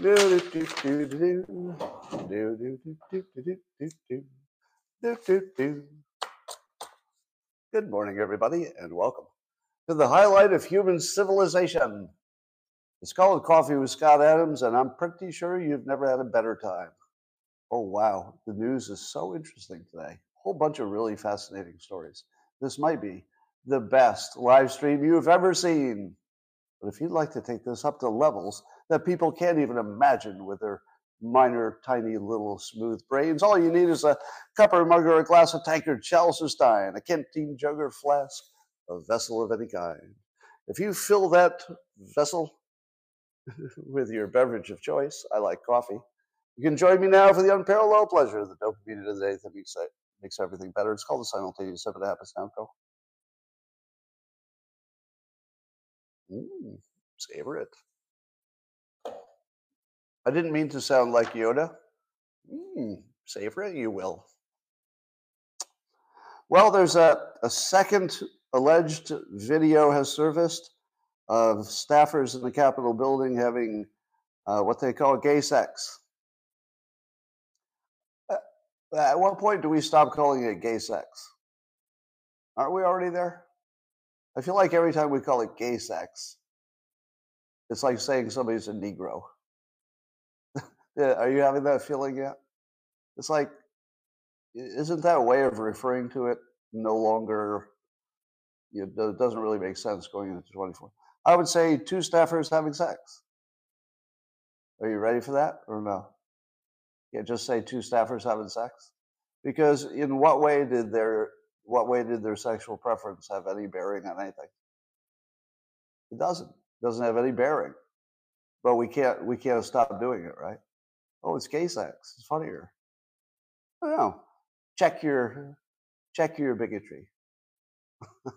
Good morning, everybody, and welcome to the highlight of human civilization. It's called Coffee with Scott Adams, and I'm pretty sure you've never had a better time. Oh, wow. The news is so interesting today. A whole bunch of really fascinating stories. This might be the best live stream you've ever seen. But if you'd like to take this up to levels that people can't even imagine with their minor, tiny, little, smooth brains. All you need is a cup or mug or a glass of tankard, chalice or stein, a canteen jug or flask, a vessel of any kind. If you fill that vessel with your beverage of choice, I like coffee, you can join me now for the unparalleled pleasure of the dopamine of the day that makes, makes everything better. It's called the simultaneous sip. It happens now. Go. Mm, savor it. I didn't mean to sound like Yoda. Mm, savor it, you will. Well, there's a, a second alleged video has surfaced of staffers in the Capitol building having uh, what they call gay sex. Uh, at what point do we stop calling it gay sex? Aren't we already there? I feel like every time we call it gay sex, it's like saying somebody's a Negro. Yeah, are you having that feeling yet? It's like, isn't that way of referring to it no longer? You know, it doesn't really make sense going into 24. I would say two staffers having sex. Are you ready for that or no? Yeah, just say two staffers having sex. Because in what way did their what way did their sexual preference have any bearing on anything? It doesn't. It doesn't have any bearing. But we can't we can't stop doing it, right? Oh, it's gay sex. It's funnier. I. Check your check your bigotry.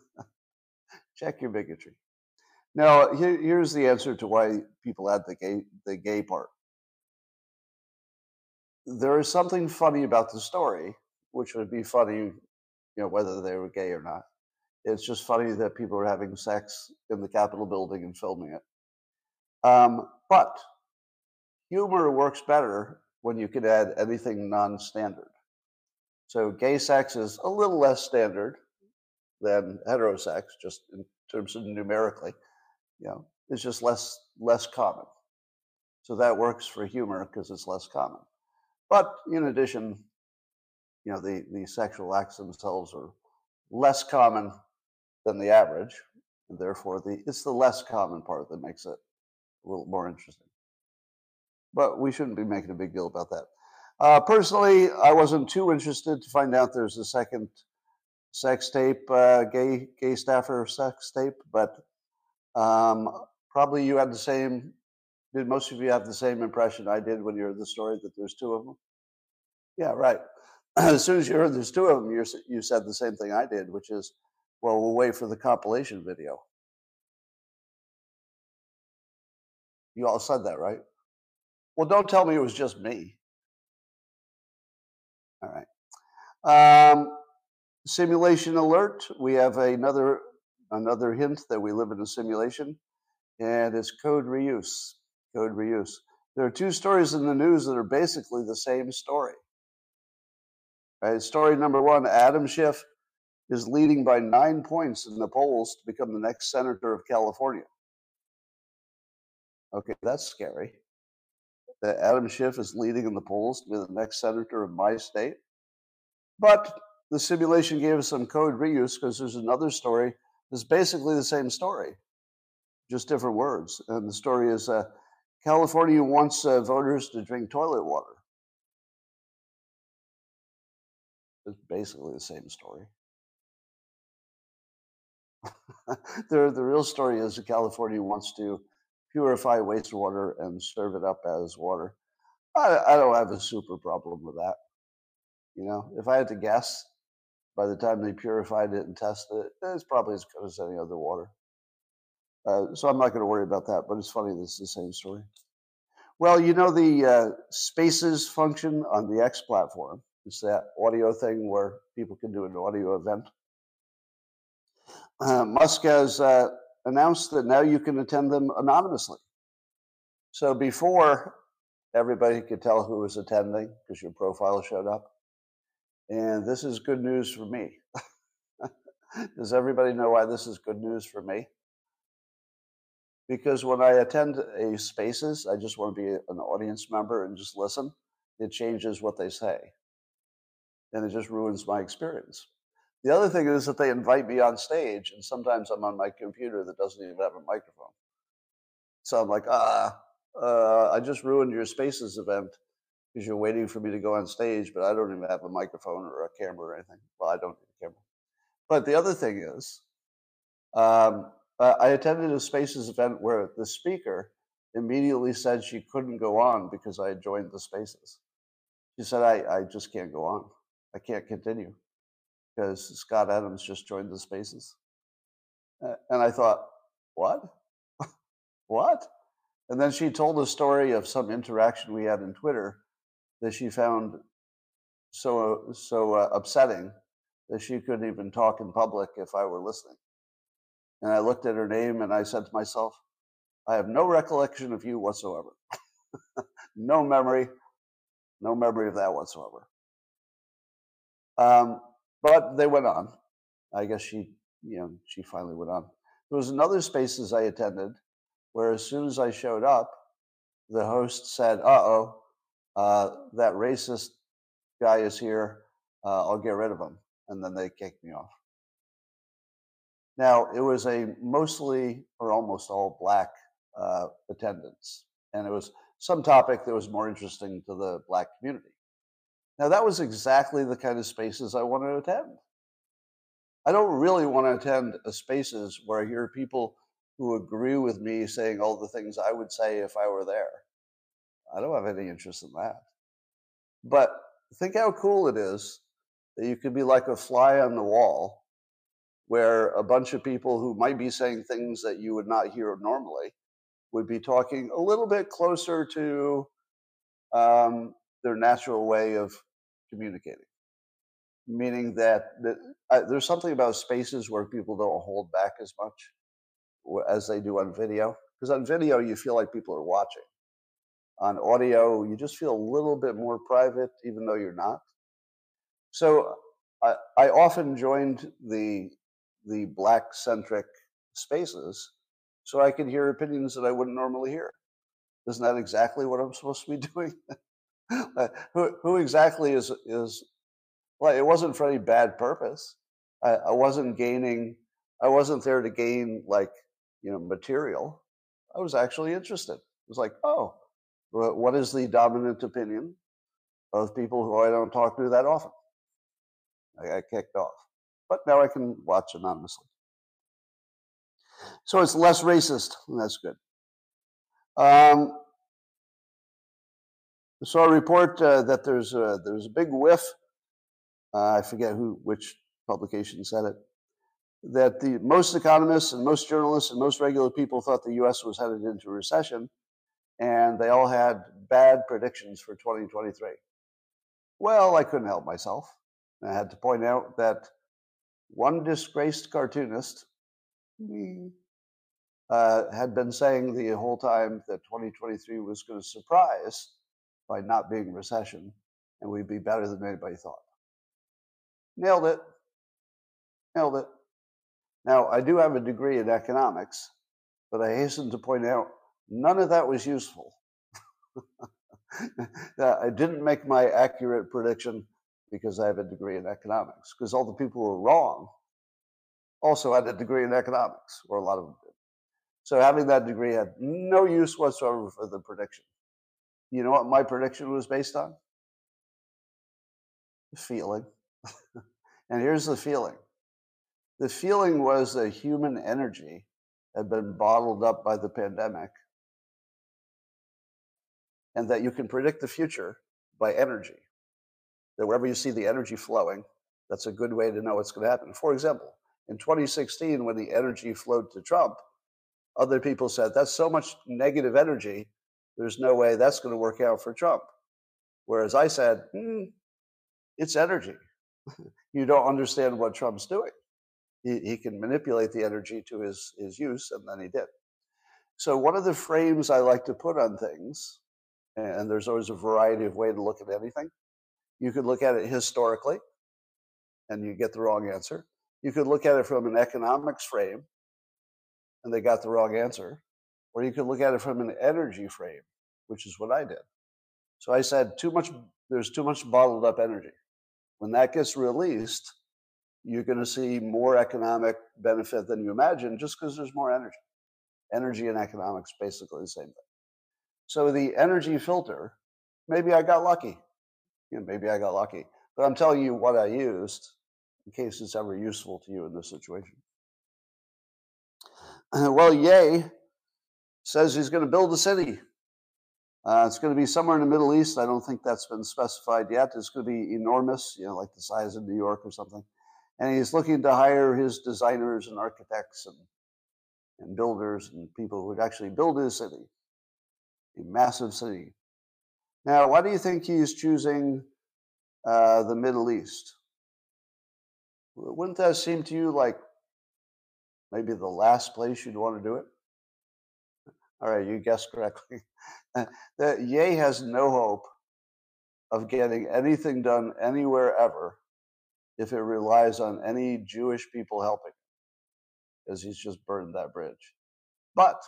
check your bigotry. Now, here, here's the answer to why people add the gay the gay part. There is something funny about the story, which would be funny, you know, whether they were gay or not. It's just funny that people are having sex in the Capitol building and filming it. Um, but humor works better when you can add anything non-standard. So gay sex is a little less standard than heterosex, just in terms of numerically. You know, it's just less less common. So that works for humor because it's less common. But in addition, you know, the, the sexual acts themselves are less common than the average. And therefore the it's the less common part that makes it a little more interesting but we shouldn't be making a big deal about that. Uh, personally, I wasn't too interested to find out there's a second sex tape, uh, gay gay staffer sex tape, but um, probably you had the same. Did most of you have the same impression I did when you heard the story that there's two of them? Yeah, right. As soon as you heard there's two of them, you you said the same thing I did, which is, well, we'll wait for the compilation video. You all said that, right? Well, don't tell me it was just me. All right. Um, simulation alert. We have another another hint that we live in a simulation, and it's code reuse. Code reuse. There are two stories in the news that are basically the same story. Right? Story number one: Adam Schiff is leading by nine points in the polls to become the next senator of California. Okay, that's scary that Adam Schiff is leading in the polls to be the next senator of my state. But the simulation gave us some code reuse because there's another story that's basically the same story, just different words. And the story is uh, California wants uh, voters to drink toilet water. It's basically the same story. the, the real story is that California wants to purify wastewater and serve it up as water. I, I don't have a super problem with that. You know, if I had to guess, by the time they purified it and tested it, it's probably as good as any other water. Uh, so I'm not going to worry about that, but it's funny this is the same story. Well, you know the uh, Spaces function on the X platform. It's that audio thing where people can do an audio event. Uh, Musk has uh, announced that now you can attend them anonymously. So before everybody could tell who was attending because your profile showed up. And this is good news for me. Does everybody know why this is good news for me? Because when I attend a spaces, I just want to be an audience member and just listen. It changes what they say. And it just ruins my experience. The other thing is that they invite me on stage, and sometimes I'm on my computer that doesn't even have a microphone. So I'm like, ah, uh, I just ruined your spaces event because you're waiting for me to go on stage, but I don't even have a microphone or a camera or anything. Well, I don't need a camera. But the other thing is, um, I attended a spaces event where the speaker immediately said she couldn't go on because I had joined the spaces. She said, I, I just can't go on. I can't continue because Scott Adams just joined the spaces. And I thought, what? what? And then she told a story of some interaction we had in Twitter that she found so so uh, upsetting that she couldn't even talk in public if I were listening. And I looked at her name and I said to myself, I have no recollection of you whatsoever. no memory, no memory of that whatsoever. Um, but they went on. I guess she, you know, she finally went on. There was another spaces I attended where as soon as I showed up, the host said, "Uh-oh, uh, that racist guy is here. Uh, I'll get rid of him," and then they kicked me off. Now it was a mostly or almost all black uh, attendance, and it was some topic that was more interesting to the black community. Now, that was exactly the kind of spaces I wanted to attend. I don't really want to attend spaces where I hear people who agree with me saying all the things I would say if I were there. I don't have any interest in that. But think how cool it is that you could be like a fly on the wall where a bunch of people who might be saying things that you would not hear normally would be talking a little bit closer to um, their natural way of communicating. Meaning that, that uh, there's something about spaces where people don't hold back as much as they do on video. Because on video, you feel like people are watching. On audio, you just feel a little bit more private, even though you're not. So I, I often joined the the black centric spaces so I could hear opinions that I wouldn't normally hear. Isn't that exactly what I'm supposed to be doing? who, who exactly is is well it wasn't for any bad purpose. I, I wasn't gaining i wasn't there to gain like you know material. I was actually interested. It was like oh what is the dominant opinion of people who i don't talk to that often? I got kicked off. But now i can watch anonymously. So it's less racist and that's good. Um, saw a report uh, that there's a, there's a big whiff. Uh, I forget who which publication said it. That the most economists and most journalists and most regular people thought the U.S. was headed into recession, and they all had bad predictions for 2023. Well, I couldn't help myself. I had to point out that one disgraced cartoonist uh, had been saying the whole time that 2023 was going to surprise by not being recession, and we'd be better than anybody thought. Nailed it. Nailed it. Now, I do have a degree in economics, but I hasten to point out none of that was useful. I didn't make my accurate prediction because I have a degree in economics, because all the people who were wrong also had a degree in economics, or a lot of them did. So having that degree had no use whatsoever for the prediction. You know what my prediction was based on? Feeling. and here's the feeling the feeling was that human energy had been bottled up by the pandemic and that you can predict the future by energy. That wherever you see the energy flowing, that's a good way to know what's going to happen. For example, in 2016, when the energy flowed to Trump, other people said that's so much negative energy there's no way that's going to work out for Trump. Whereas I said, hmm, it's energy. you don't understand what Trump's doing. He, he can manipulate the energy to his, his use, and then he did. So, one of the frames I like to put on things and there's always a variety of way to look at anything. You could look at it historically, and you get the wrong answer. You could look at it from an economics frame, and they got the wrong answer. Or you could look at it from an energy frame, which is what I did. So I said, too much. There's too much bottled up energy. When that gets released, you're going to see more economic benefit than you imagine, just because there's more energy. Energy and economics basically the same thing. So the energy filter, maybe I got lucky. You know, maybe I got lucky. But I'm telling you what I used in case it's ever useful to you in this situation. well, Ye says he's going to build a city. Uh, it's going to be somewhere in the Middle East. I don't think that's been specified yet. It's going to be enormous, you know, like the size of New York or something. And he's looking to hire his designers and architects and, and builders and people who would actually build his city a massive city. Now, why do you think he's choosing uh, the Middle East? Wouldn't that seem to you like maybe the last place you'd want to do it? All right, you guessed correctly. that Ye has no hope of getting anything done anywhere ever if it relies on any Jewish people helping, because he's just burned that bridge. But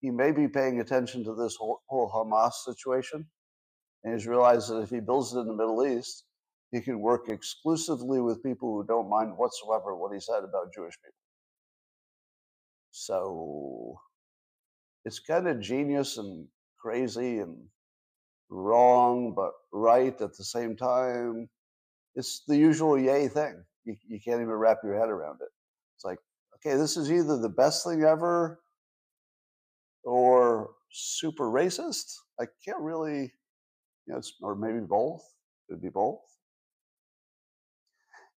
he may be paying attention to this whole, whole Hamas situation. And he's realized that if he builds it in the Middle East, he can work exclusively with people who don't mind whatsoever what he said about Jewish people. So it's kind of genius and crazy and wrong, but right at the same time. It's the usual Ye thing. You, you can't even wrap your head around it. It's like, okay, this is either the best thing ever or super racist. I can't really, you know, or maybe both. It would be both.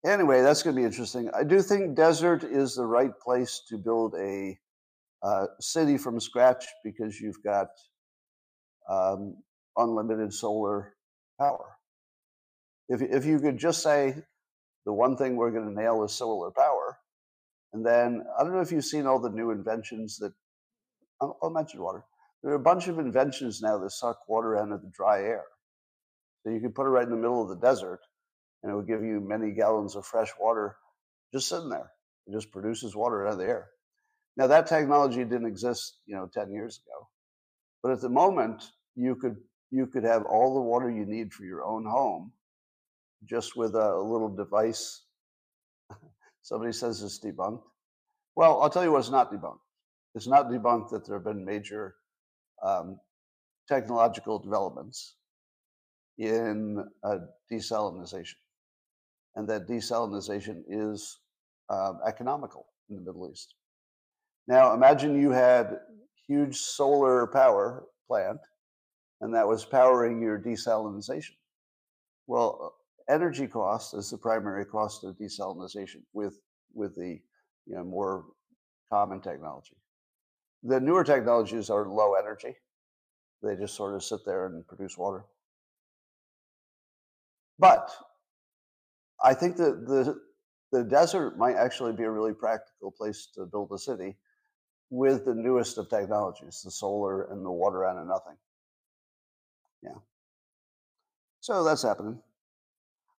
Anyway, that's going to be interesting. I do think desert is the right place to build a uh, city from scratch because you've got um, unlimited solar power. If, if you could just say the one thing we're going to nail is solar power, and then I don't know if you've seen all the new inventions that I'll, I'll mention water. There are a bunch of inventions now that suck water out of the dry air. So you can put it right in the middle of the desert, and it will give you many gallons of fresh water just sitting there. It just produces water out of the air. Now that technology didn't exist, you know, 10 years ago. But at the moment, you could you could have all the water you need for your own home just with a, little device. Somebody says it's debunked. Well, I'll tell you what's not debunked. It's not debunked that there have been major um, technological developments in uh, desalinization, and that desalinization is um, economical in the Middle East. Now, imagine you had huge solar power plant, and that was powering your desalinization. Well, uh, energy cost is the primary cost of desalinization with with the you know more common technology. The newer technologies are low energy. They just sort of sit there and produce water. But I think that the the desert might actually be a really practical place to build a city with the newest of technologies, the solar and the water out of nothing. Yeah. So that's happening.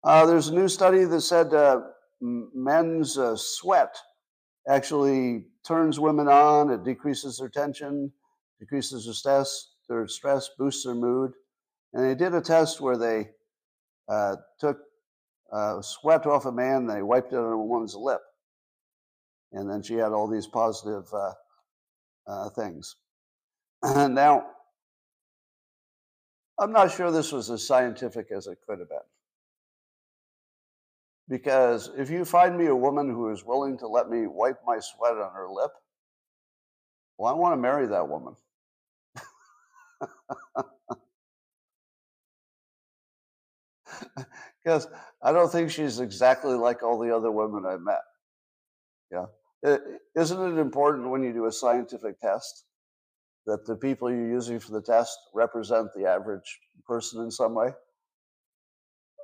Uh, there's a new study that said uh, men's uh, sweat actually turns women on, it decreases their tension, decreases their stress, their stress, boosts their mood. And they did a test where they uh, took uh, sweat off a man, they wiped it on a woman's lip. And then she had all these positive uh, uh things. now, I'm not sure this was as scientific as it could have been. Because if you find me a woman who is willing to let me wipe my sweat on her lip, well, I want to marry that woman. Because I don't think she's exactly like all the other women I've met. Yeah. Is not it important when you do a scientific test that the people you're using for the test represent the average person in some way?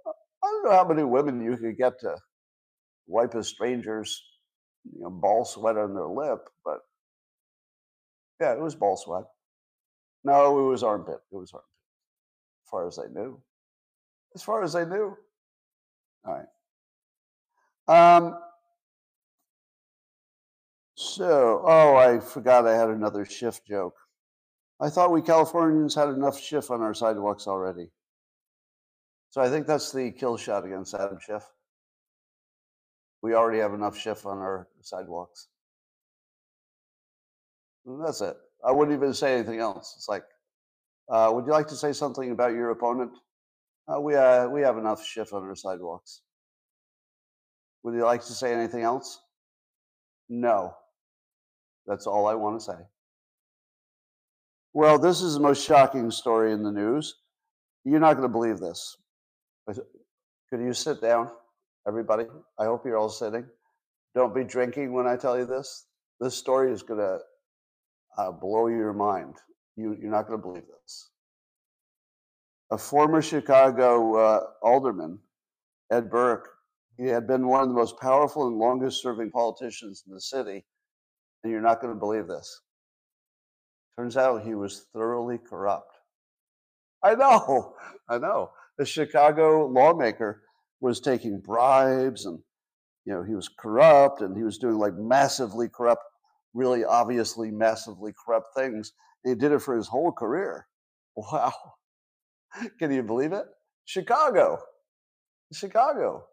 I don't know how many women you could get to wipe a stranger's you know, ball sweat on their lip, but yeah, it was ball sweat. No, it was armpit. It was armpit. as far as I knew. As far as I knew. All right. Um, so, oh, I forgot I had another Schiff joke. I thought we Californians had enough Schiff on our sidewalks already. So I think that's the kill shot against Adam Schiff. We already have enough Schiff on our sidewalks. And that's it. I wouldn't even say anything else. It's like, uh, would you like to say something about your opponent? Uh, we, uh, we have enough Schiff on our sidewalks. Would you like to say anything else? No. That's all I want to say. Well, this is the most shocking story in the news. You're not going to believe this. Could you sit down, everybody? I hope you're all sitting. Don't be drinking when I tell you this. This story is going to uh, blow your mind. You, you're not going to believe this. A former Chicago uh, alderman, Ed Burke, he had been one of the most powerful and longest serving politicians in the city and you're not going to believe this. Turns out he was thoroughly corrupt. I know, I know. The Chicago lawmaker was taking bribes and, you know, he was corrupt and he was doing like massively corrupt, really obviously massively corrupt things. And he did it for his whole career. Wow. Can you believe it? Chicago, Chicago.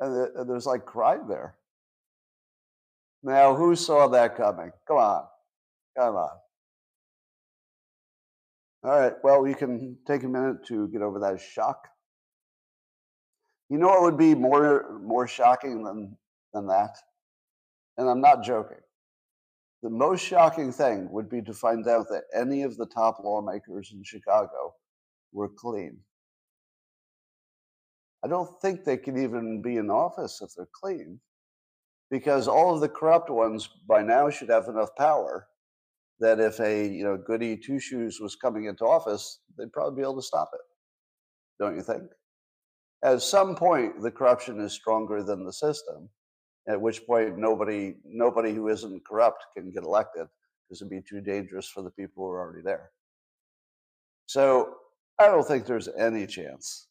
And there's like crime there. Now, who saw that coming? Come on. Come on. All right. Well, you can take a minute to get over that shock. You know what would be more more shocking than than that? And I'm not joking. The most shocking thing would be to find out that any of the top lawmakers in Chicago were clean. I don't think they can even be in office if they're clean because all of the corrupt ones by now should have enough power that if a you know goody two shoes was coming into office, they'd probably be able to stop it. Don't you think? At some point, the corruption is stronger than the system. At which point, nobody nobody who isn't corrupt can get elected because it'd be too dangerous for the people who are already there. So I don't think there's any chance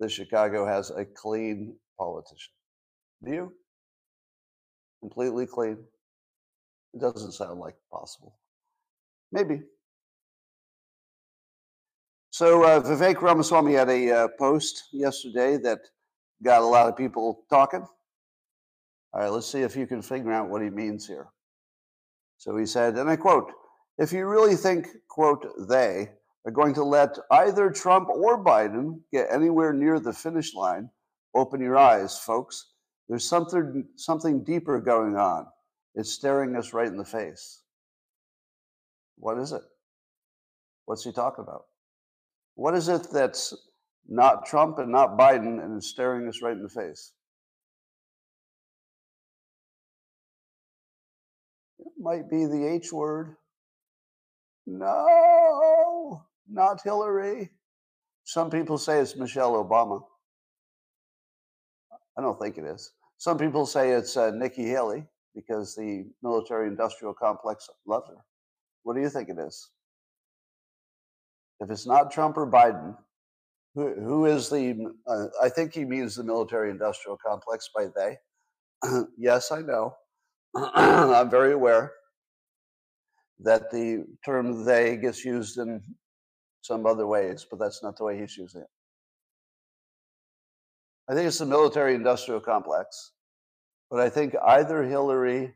that Chicago has a clean politician. Do you? Completely clean. It doesn't sound like possible. Maybe. So uh, Vivek Ramaswamy had a uh, post yesterday that got a lot of people talking. All right, let's see if you can figure out what he means here. So he said, and I quote, if you really think, quote, they are going to let either Trump or Biden get anywhere near the finish line, open your eyes, folks. There's something, something deeper going on. It's staring us right in the face. What is it? What's he talking about? What is it that's not Trump and not Biden and is staring us right in the face? It might be the H word. No, not Hillary. Some people say it's Michelle Obama. I don't think it is. Some people say it's uh, Nikki Haley because the military industrial complex loves her. What do you think it is? If it's not Trump or Biden, who, who is the, uh, I think he means the military industrial complex by they. yes, I know. I'm very aware that the term they gets used in some other ways, but that's not the way he's using it. I think it's the military industrial complex. But I think either Hillary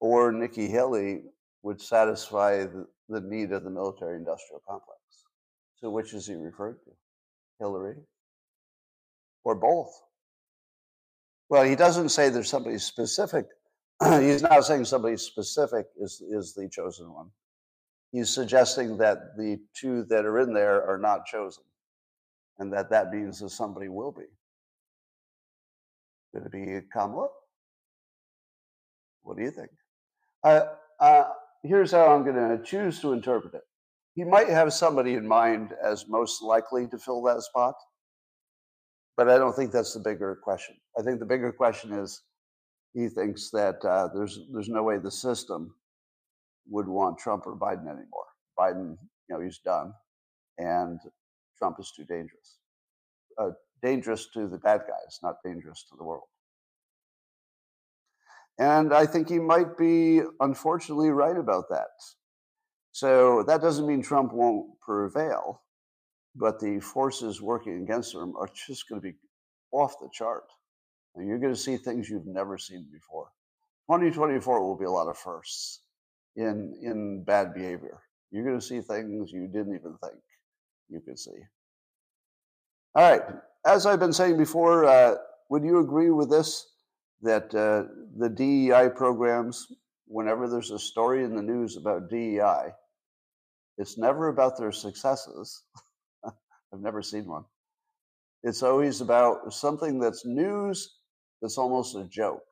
or Nikki Haley would satisfy the, the need of the military industrial complex. So, which is he referring to? Hillary or both? Well, he doesn't say there's somebody specific. He's not saying somebody specific is, is the chosen one. He's suggesting that the two that are in there are not chosen and that that means that somebody will be. Could it be Kamala? What do you think? Uh, uh, here's how I'm going to choose to interpret it. He might have somebody in mind as most likely to fill that spot, but I don't think that's the bigger question. I think the bigger question is he thinks that uh, there's there's no way the system would want Trump or Biden anymore. Biden, you know, he's done. and Trump is too dangerous. Uh, dangerous to the bad guys, not dangerous to the world. And I think he might be, unfortunately, right about that. So that doesn't mean Trump won't prevail, but the forces working against him are just going to be off the chart. And you're going to see things you've never seen before. 2024 will be a lot of firsts in in bad behavior. You're going to see things you didn't even think you can see. All right. As I've been saying before, uh, would you agree with this? That uh, the DEI programs, whenever there's a story in the news about DEI, it's never about their successes. I've never seen one. It's always about something that's news that's almost a joke.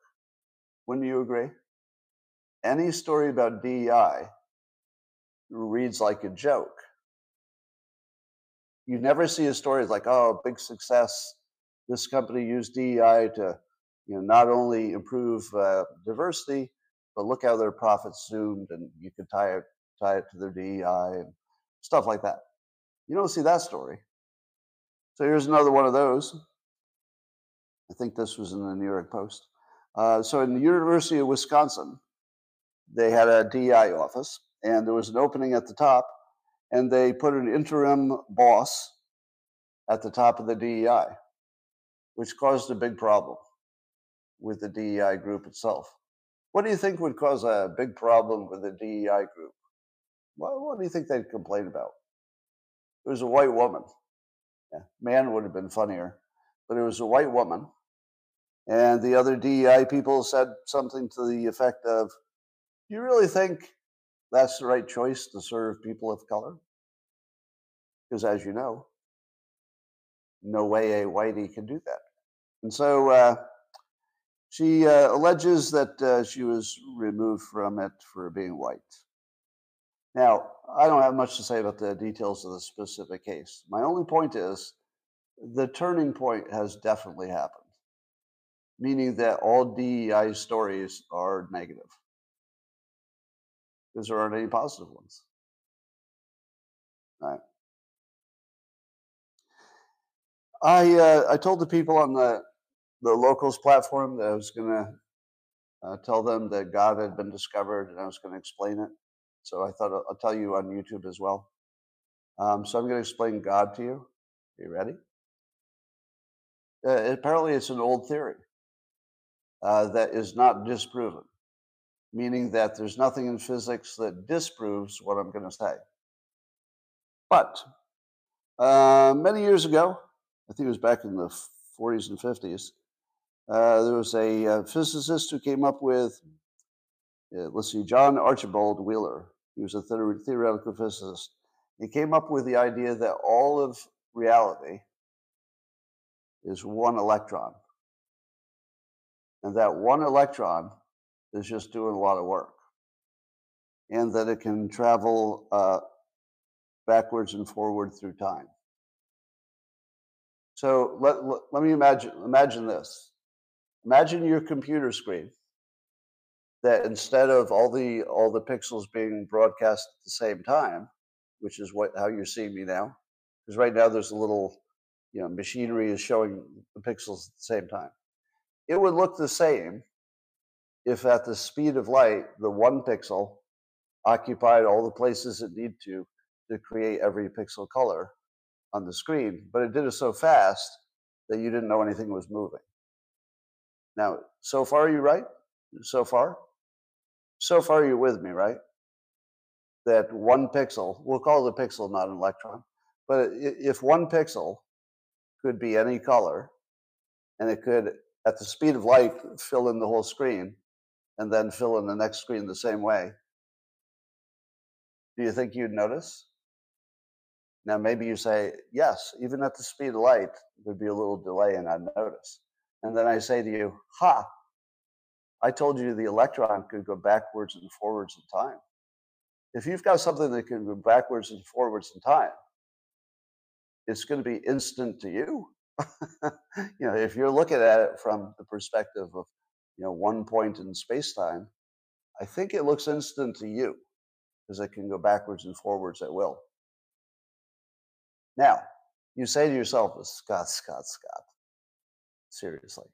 Wouldn't you agree? Any story about DEI reads like a joke. You never see a story like, oh, big success. This company used DEI to, you know, not only improve uh, diversity, but look how their profits zoomed, and you could tie it tie it to their DEI and stuff like that. You don't see that story. So here's another one of those. I think this was in the New York Post. Uh, so in the University of Wisconsin, they had a DEI office, and there was an opening at the top, and they put an interim boss at the top of the DEI, which caused a big problem with the DEI group itself. What do you think would cause a big problem with the DEI group? What, what do you think they'd complain about? It was a white woman. Yeah, man would have been funnier, but it was a white woman. And the other DEI people said something to the effect of, you really think that's the right choice to serve people of color? Because as you know, no way a whitey can do that. And so uh, she uh, alleges that uh, she was removed from it for being white. Now, I don't have much to say about the details of the specific case. My only point is the turning point has definitely happened, meaning that all DEI stories are negative because there aren't any positive ones. All right. I uh, I told the people on the the locals platform that I was going to uh, tell them that God had been discovered and I was going to explain it. So I thought I'll, I'll tell you on YouTube as well. Um, so I'm going to explain God to you. Are you ready? Uh, apparently, it's an old theory uh, that is not disproven, meaning that there's nothing in physics that disproves what I'm going to say. But uh, many years ago, I think it was back in the 40s and 50s, uh, there was a uh, physicist who came up with, uh, let's see, John Archibald Wheeler. He was a theoretical physicist. He came up with the idea that all of reality is one electron. And that one electron is just doing a lot of work. And that it can travel uh, backwards and forward through time. So let, let, let me imagine, imagine this. Imagine your computer screen that instead of all the all the pixels being broadcast at the same time, which is what how you're seeing me now, because right now there's a little, you know, machinery is showing the pixels at the same time. It would look the same if at the speed of light, the one pixel occupied all the places it need to to create every pixel color on the screen, but it did it so fast that you didn't know anything was moving. Now, so far, are you right? So far? So far, you're with me, right? That one pixel, we'll call the pixel not an electron, but if one pixel could be any color, and it could, at the speed of light, fill in the whole screen, and then fill in the next screen the same way, do you think you'd notice? Now, maybe you say, yes, even at the speed of light, there'd be a little delay and I'd notice. And then I say to you, ha, I told you the electron could go backwards and forwards in time. If you've got something that can go backwards and forwards in time, it's going to be instant to you. you know, if you're looking at it from the perspective of, you know, one point in space time, I think it looks instant to you because it can go backwards and forwards at will. Now, you say to yourself, Scott, Scott, Scott, seriously,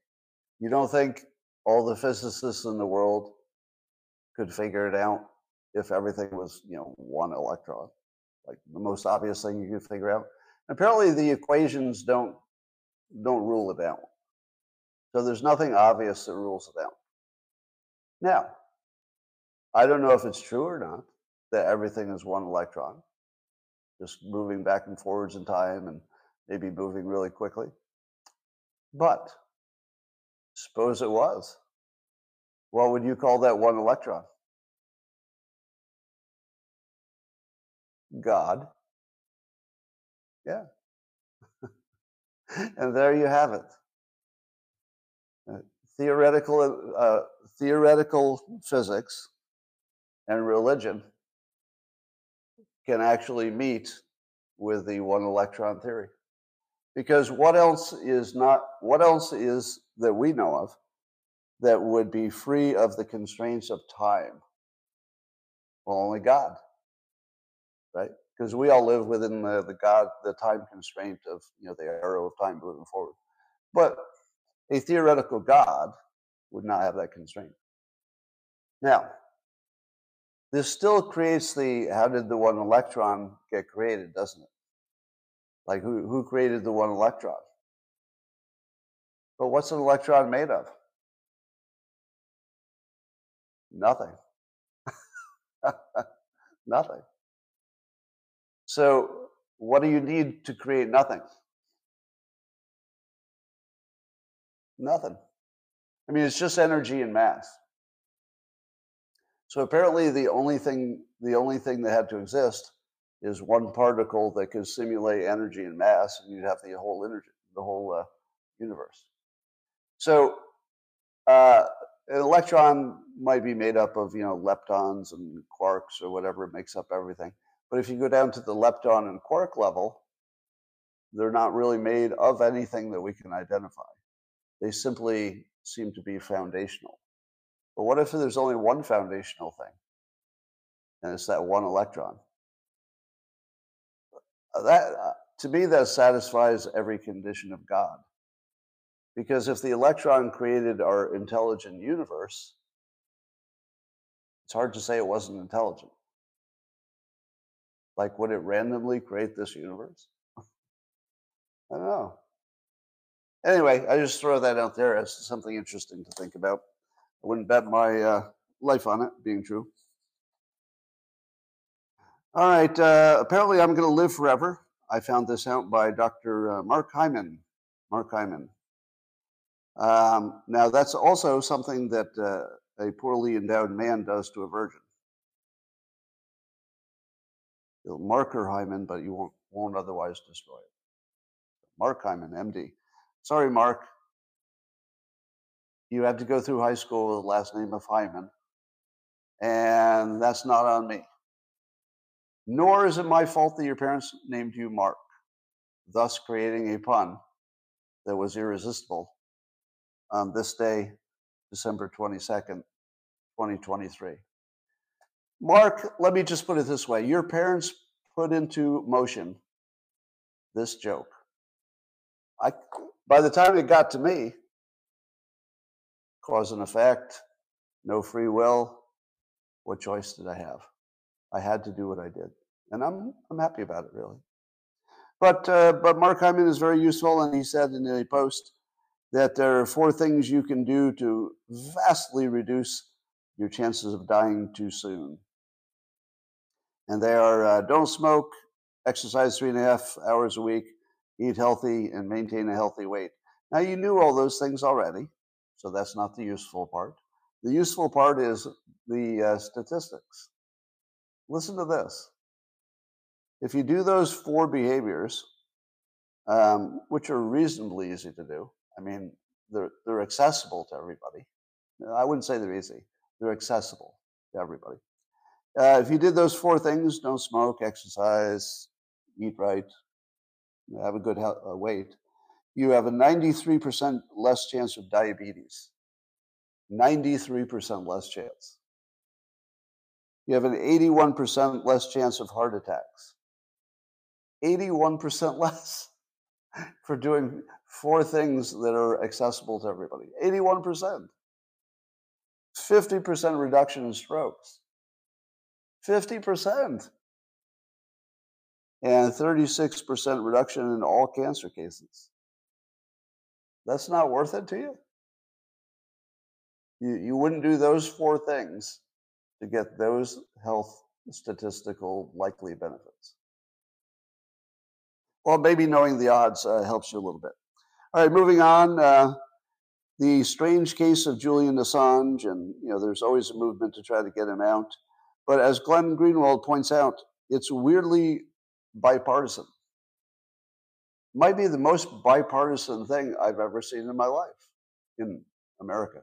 you don't think all the physicists in the world could figure it out if everything was, you know, one electron? Like the most obvious thing you could figure out. Apparently, the equations don't don't rule it out. So there's nothing obvious that rules it out. Now, I don't know if it's true or not that everything is one electron, just moving back and forwards in time and maybe moving really quickly. But suppose it was. What would you call that one electron? God. Yeah. and there you have it. Theoretical, uh, theoretical physics and religion can actually meet with the one electron theory. Because what else is not, what else is that we know of that would be free of the constraints of time? Well, only God, right? Because we all live within the, the God, the time constraint of, you know, the arrow of time moving forward. But a theoretical God would not have that constraint. Now, this still creates the how did the one electron get created, doesn't it? Like who, who created the one electron? But what's an electron made of? Nothing. nothing. So, what do you need to create nothing? Nothing. I mean, it's just energy and mass. So apparently, the only thing the only thing that had to exist is one particle that could simulate energy and mass, and you'd have the whole energy, the whole uh, universe. So uh, an electron might be made up of you know leptons and quarks or whatever makes up everything. But if you go down to the lepton and quark level, they're not really made of anything that we can identify. They simply seem to be foundational. But what if there's only one foundational thing? And it's that one electron. Uh, that, uh, to me, that satisfies every condition of God. Because if the electron created our intelligent universe, it's hard to say it wasn't intelligent. Like, would it randomly create this universe? I don't know. Anyway, I just throw that out there as something interesting to think about. I wouldn't bet my uh, life on it being true. All right. Uh, apparently, I'm going to live forever. I found this out by Dr. Uh, Mark Hyman. Mark Hyman. Um, now, that's also something that uh, a poorly endowed man does to a virgin. You'll mark her Hyman, but you won't, won't otherwise destroy it. Mark Hyman, MD. Sorry, Mark you had to go through high school with the last name of Hyman. And that's not on me. Nor is it my fault that your parents named you Mark, thus creating a pun that was irresistible on this day, December 22nd, 2023. Mark, let me just put it this way your parents put into motion this joke. I, by the time it got to me, cause and effect, no free will. What choice did I have? I had to do what I did, and I'm I'm happy about it, really. But uh, but Mark Hyman is very useful, and he said in a post that there are four things you can do to vastly reduce your chances of dying too soon. And they are uh, don't smoke, exercise three and a half hours a week, eat healthy, and maintain a healthy weight. Now, you knew all those things already. So that's not the useful part. The useful part is the uh, statistics. Listen to this. If you do those four behaviors, um, which are reasonably easy to do, I mean, they're, they're accessible to everybody. I wouldn't say they're easy, they're accessible to everybody. Uh, if you did those four things don't smoke, exercise, eat right, have a good health, uh, weight you have a 93% less chance of diabetes. 93% less chance. You have an 81% less chance of heart attacks. 81% less for doing four things that are accessible to everybody. 81%. 50% reduction in strokes. 50%. And 36% reduction in all cancer cases. That's not worth it to you? You, you wouldn't do those four things to get those health statistical likely benefits. Well, maybe knowing the odds uh, helps you a little bit. All right, moving on. Uh, the strange case of Julian Assange, and you know, there's always a movement to try to get him out. But as Glenn Greenwald points out, it's weirdly bipartisan. Might be the most bipartisan thing I've ever seen in my life in America.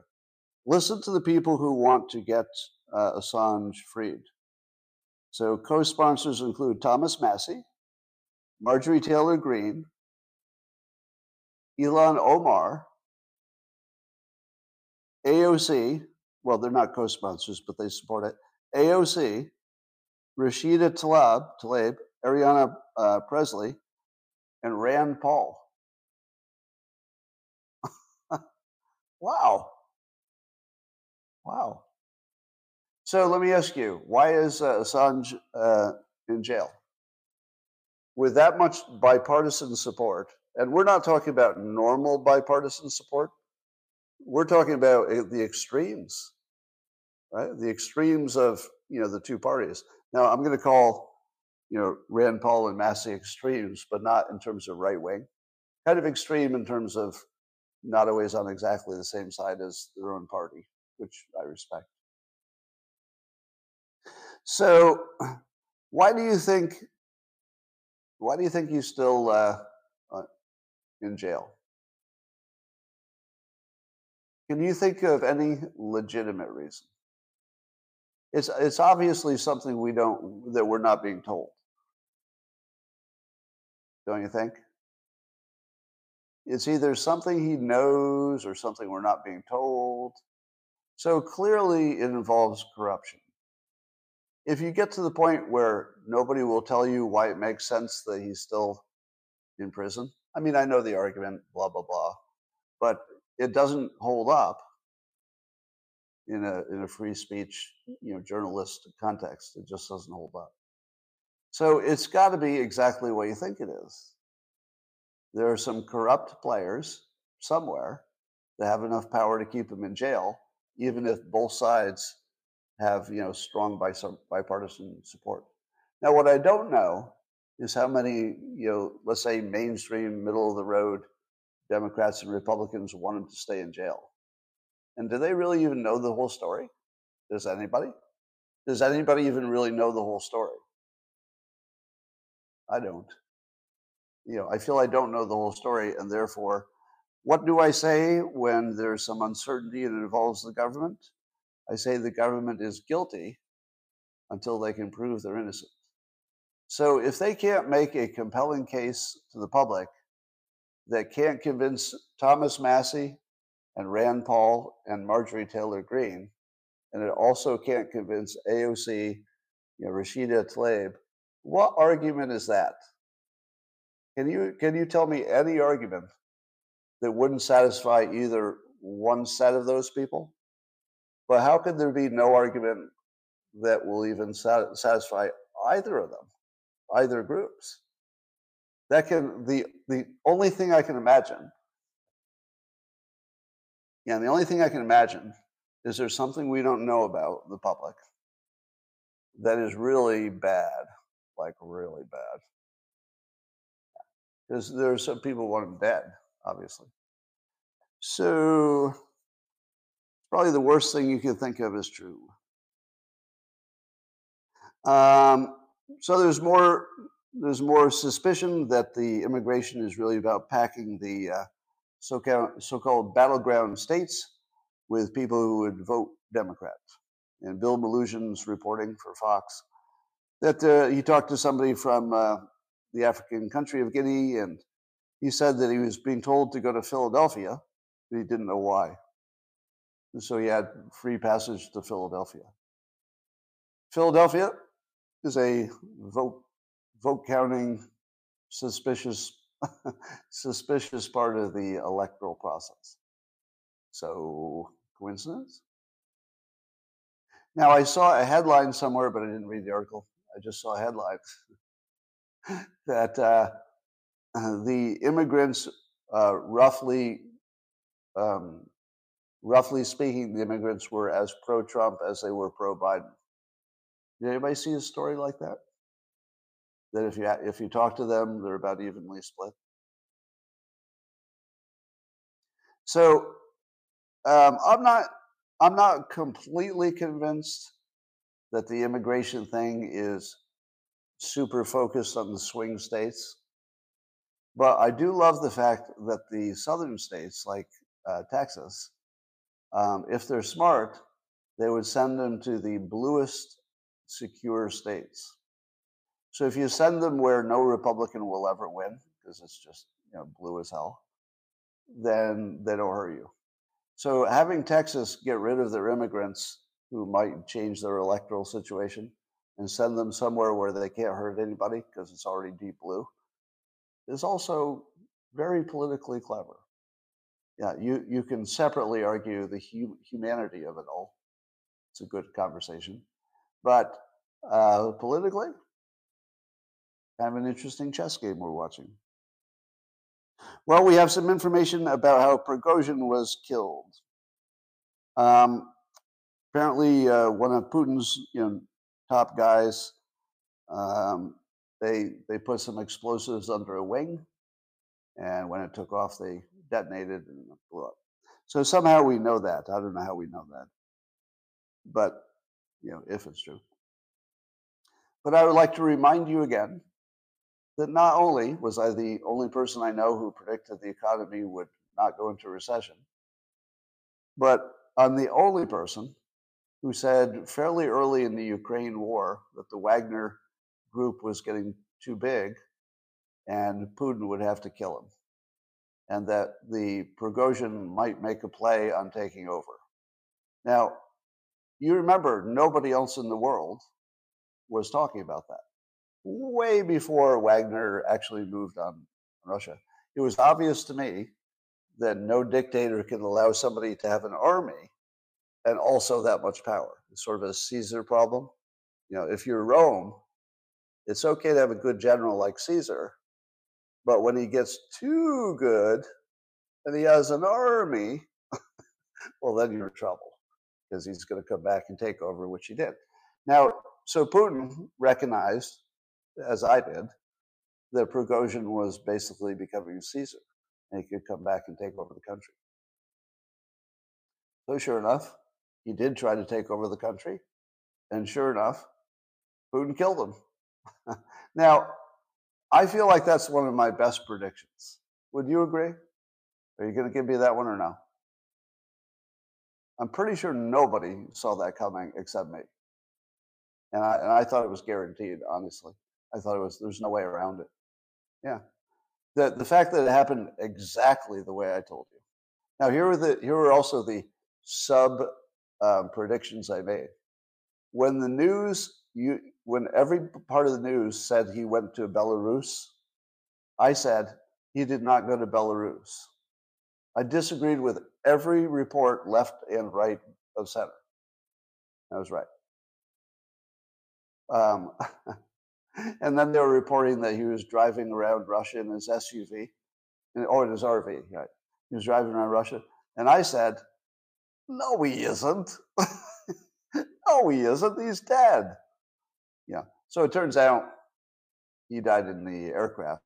Listen to the people who want to get uh, Assange freed. So co sponsors include Thomas Massie, Marjorie Taylor Greene, Ilhan Omar, AOC, well, they're not co sponsors, but they support it. AOC, Rashida Tlaib, Tlaib Ayanna uh, Pressley, and Rand Paul. wow. Wow. So let me ask you, why is uh, Assange uh, in jail? With that much bipartisan support, and we're not talking about normal bipartisan support, we're talking about uh, the extremes, right? The extremes of you know the two parties. Now I'm going to call you know Rand Paul and Massie extremes, but not in terms of right wing. Kind of extreme in terms of not always on exactly the same side as their own party, which I respect. So, why do you think? Why do you think he's still uh, uh, in jail? Can you think of any legitimate reason? It's it's obviously something we don't that we're not being told. Don't you think? It's either something he knows or something we're not being told. So clearly it involves corruption if you get to the point where nobody will tell you why it makes sense that he's still in prison, I mean, I know the argument, blah, blah, blah, but it doesn't hold up in a, in a free speech, you know, journalist context. It just doesn't hold up. So it's got to be exactly what you think it is. There are some corrupt players somewhere that have enough power to keep him in jail, even if both sides have you know strong bipartisan support. Now, what I don't know is how many you know, let's say mainstream, middle of the road Democrats and Republicans want him to stay in jail. And do they really even know the whole story? Does anybody? Does anybody even really know the whole story? I don't. You know, I feel I don't know the whole story, and therefore, what do I say when there's some uncertainty and it involves the government? I say the government is guilty until they can prove they're innocent. So if they can't make a compelling case to the public that can't convince Thomas Massie and Rand Paul and Marjorie Taylor Greene, and it also can't convince AOC, you know, Rashida Tlaib, what argument is that? Can you can you tell me any argument that wouldn't satisfy either one set of those people? But how could there be no argument that will even sat- satisfy either of them, either groups? That can the the only thing I can imagine. Yeah, the only thing I can imagine is there something we don't know about the public that is really bad, like really bad. Because there's some people want him dead, obviously. So Probably the worst thing you can think of is true. Um, so there's more there's more suspicion that the immigration is really about packing the uh, so-called, battleground states with people who would vote Democrat. And Bill Melugin's reporting for Fox that uh, he talked to somebody from uh, the African country of Guinea, and he said that he was being told to go to Philadelphia, but he didn't know why. And so he had free passage to Philadelphia. Philadelphia is a vote, vote counting suspicious suspicious part of the electoral process. So coincidence? Now I saw a headline somewhere, but I didn't read the article. I just saw headlines that uh, the immigrants, uh, roughly, um, roughly speaking, the immigrants were as pro-Trump as they were pro-Biden. Did anybody see a story like that? That if you if you talk to them, they're about evenly split. So um, I'm not I'm not completely convinced that the immigration thing is super focused on the swing states. But I do love the fact that the southern states, like uh, Texas, um, if they're smart, they would send them to the bluest secure states. So if you send them where no Republican will ever win, because it's just you know blue as hell, then they don't hurt you. So having Texas get rid of their immigrants who might change their electoral situation and send them somewhere where they can't hurt anybody because it's already deep blue is also very politically clever. Yeah, you, you can separately argue the hu- humanity of it all. It's a good conversation. But uh, politically, kind of an interesting chess game we're watching. Well, we have some information about how Prigozhin was killed. Um, apparently, uh, one of Putin's you know top guys, um, they they put some explosives under a wing, and when it took off, they detonated and blew up. So somehow we know that. I don't know how we know that, but you know if it's true. But I would like to remind you again that not only was I the only person I know who predicted the economy would not go into recession, but I'm the only person who said fairly early in the Ukraine war that the Wagner group was getting too big and Putin would have to kill him, and that the Prigozhin might make a play on taking over. Now, you remember nobody else in the world was talking about that way before Wagner actually moved on Russia. It was obvious to me that no dictator can allow somebody to have an army and also that much power. It's sort of a Caesar problem. You know, if you're Rome, it's okay to have a good general like Caesar, but when he gets too good and he has an army, well, then you're in trouble because he's going to come back and take over, which he did. Now, so Putin recognized as I did, that Prigozhin was basically becoming Caesar and he could come back and take over the country. So, sure enough, he did try to take over the country. And sure enough, Putin killed him. now, I feel like that's one of my best predictions. Would you agree? Are you going to give me that one or no? I'm pretty sure nobody saw that coming except me. And I, and I thought it was guaranteed, honestly. I thought it was there's no way around it. Yeah. The the fact that it happened exactly the way I told you. Now here are the here are also the sub um, predictions I made. When the news you when every part of the news said he went to Belarus, I said he did not go to Belarus. I disagreed with every report left and right of center. I was right. Um, and then they were reporting that he was driving around Russia in his SUV, or in his RV. Right? He was driving around Russia, and I said, "No, he isn't. no, he isn't. He's dead." Yeah. So it turns out he died in the aircraft.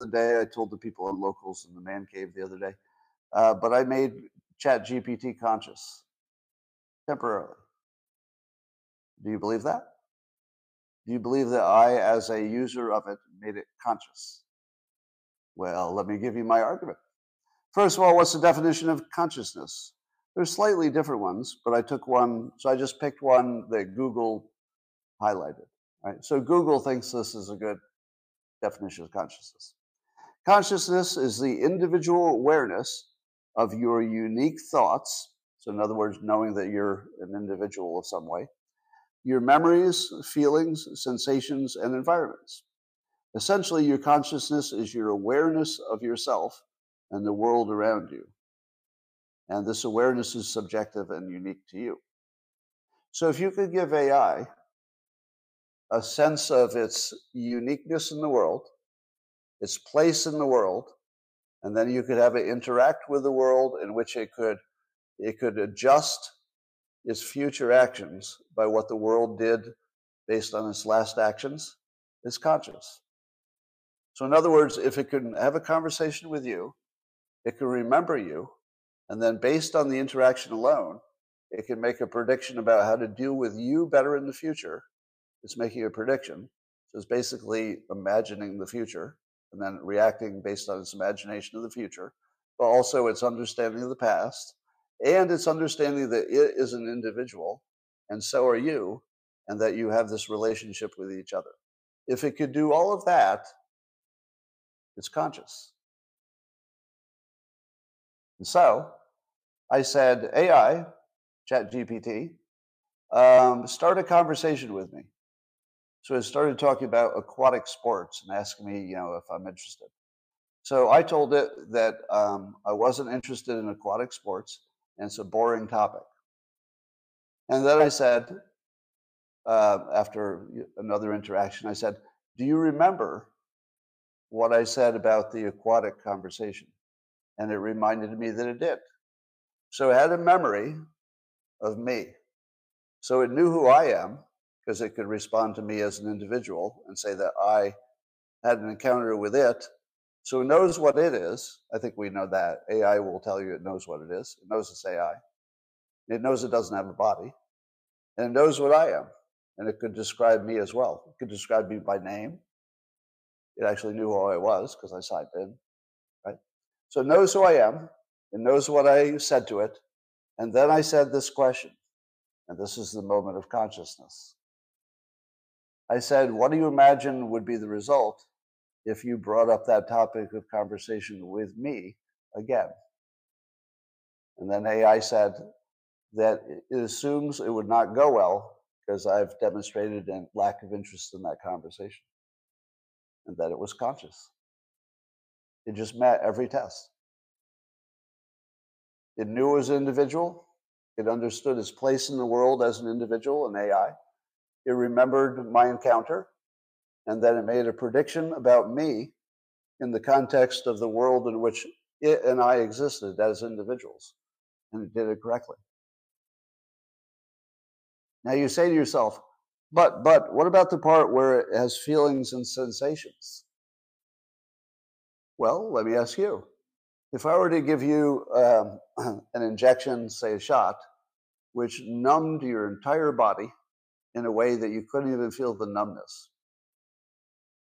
the day. I told the people on locals in the man cave the other day. Uh, but I made Chat GPT conscious temporarily. Do you believe that? Do you believe that I, as a user of it, made it conscious? Well, let me give you my argument. First of all, what's the definition of consciousness? There's slightly different ones, but I took one, so I just picked one that Google highlighted. Right? So Google thinks this is a good definition of consciousness. Consciousness is the individual awareness of your unique thoughts. So, in other words, knowing that you're an individual of some way, your memories, feelings, sensations, and environments. Essentially, your consciousness is your awareness of yourself and the world around you. And this awareness is subjective and unique to you. So, if you could give AI a sense of its uniqueness in the world, its place in the world, and then you could have it interact with the world in which it could it could adjust its future actions by what the world did based on its last actions is conscious. So in other words, if it can have a conversation with you, it can remember you, and then based on the interaction alone, it can make a prediction about how to deal with you better in the future. It's making a prediction. So it's basically imagining the future and then reacting based on its imagination of the future, but also its understanding of the past and its understanding that it is an individual and so are you, and that you have this relationship with each other. If it could do all of that, it's conscious. And so I said, AI, ChatGPT, um, start a conversation with me. So it started talking about aquatic sports and asking me, you know, if I'm interested. So I told it that um, I wasn't interested in aquatic sports and it's a boring topic. And then I said, uh, after another interaction, I said, Do you remember what I said about the aquatic conversation? And it reminded me that it did. So it had a memory of me. So it knew who I am because it could respond to me as an individual and say that I had an encounter with it. So it knows what it is. I think we know that. AI will tell you it knows what it is. It knows it's AI. It knows it doesn't have a body. And it knows what I am. And it could describe me as well. It could describe me by name. It actually knew who I was because I signed in. Right? So it knows who I am. It knows what I said to it. And then I said this question. And this is the moment of consciousness. I said, What do you imagine would be the result if you brought up that topic of conversation with me again? And then AI said that it assumes it would not go well because I've demonstrated a lack of interest in that conversation and that it was conscious. It just met every test. It knew it was an individual. It understood its place in the world as an individual, an AI. It remembered my encounter, and then it made a prediction about me in the context of the world in which it and I existed as individuals. And it did it correctly. Now you say to yourself, but but what about the part where it has feelings and sensations? Well, let me ask you. If I were to give you um, an injection, say a shot, which numbed your entire body in a way that you couldn't even feel the numbness.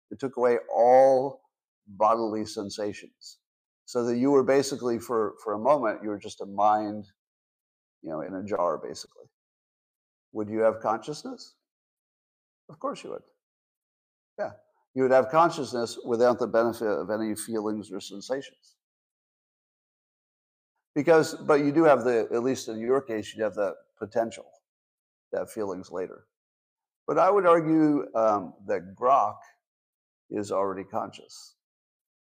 It took away all bodily sensations. So that you were basically, for, for a moment, you were just a mind, you know, in a jar, basically. Would you have consciousness? Of course you would. Yeah. You would have consciousness without the benefit of any feelings or sensations. Because, but you do have the, at least in your case, you have the potential to have feelings later. But I would argue um, that Grok is already conscious.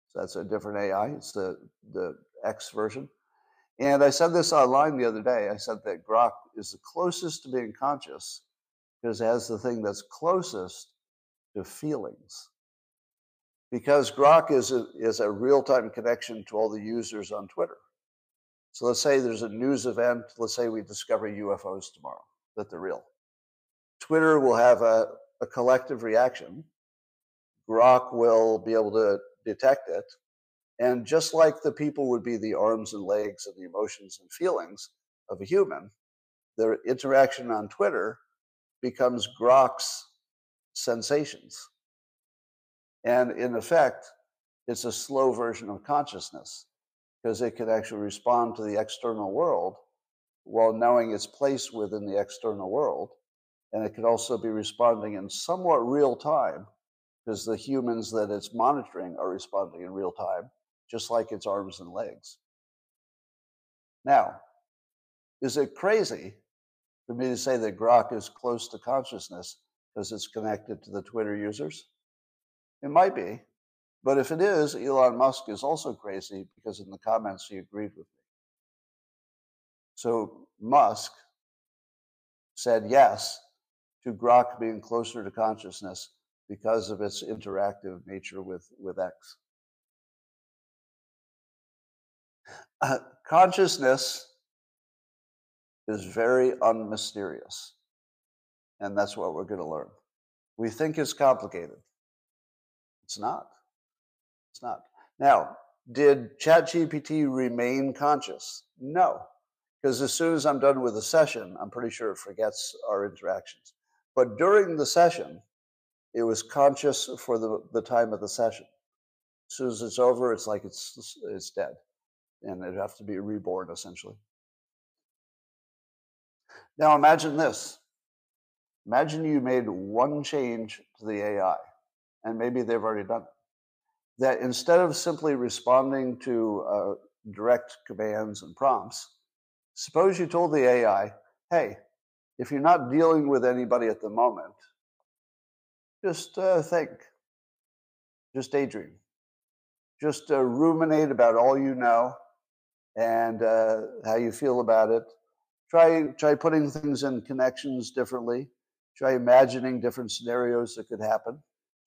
So that's a different AI. It's the, the X version. And I said this online the other day. I said that Grok is the closest to being conscious because it has the thing that's closest to feelings. Because Grok is a, is a real time connection to all the users on Twitter. So let's say there's a news event. Let's say we discover UFOs tomorrow, that they're real. Twitter will have a, a collective reaction. Grok will be able to detect it. And just like the people would be the arms and legs and the emotions and feelings of a human, their interaction on Twitter becomes Grok's sensations. And in effect, it's a slow version of consciousness because it can actually respond to the external world while knowing its place within the external world And it could also be responding in somewhat real time because the humans that it's monitoring are responding in real time, just like its arms and legs. Now, is it crazy for me to say that Grok is close to consciousness because it's connected to the Twitter users? It might be. But if it is, Elon Musk is also crazy because in the comments he agreed with me. So Musk said yes to Grok being closer to consciousness because of its interactive nature with, with X. Uh, consciousness is very unmysterious. And that's what we're going to learn. We think it's complicated. It's not. It's not. Now, did ChatGPT remain conscious? No, because as soon as I'm done with the session, I'm pretty sure it forgets our interactions. But during the session, it was conscious for the, the time of the session. As soon as it's over, it's like it's, it's dead. And it'd have to be reborn, essentially. Now imagine this. Imagine you made one change to the AI, and maybe they've already done it. That instead of simply responding to uh, direct commands and prompts, suppose you told the AI, hey, if you're not dealing with anybody at the moment, just uh, think, just daydream, just uh, ruminate about all you know and uh, how you feel about it. Try try putting things in connections differently. Try imagining different scenarios that could happen.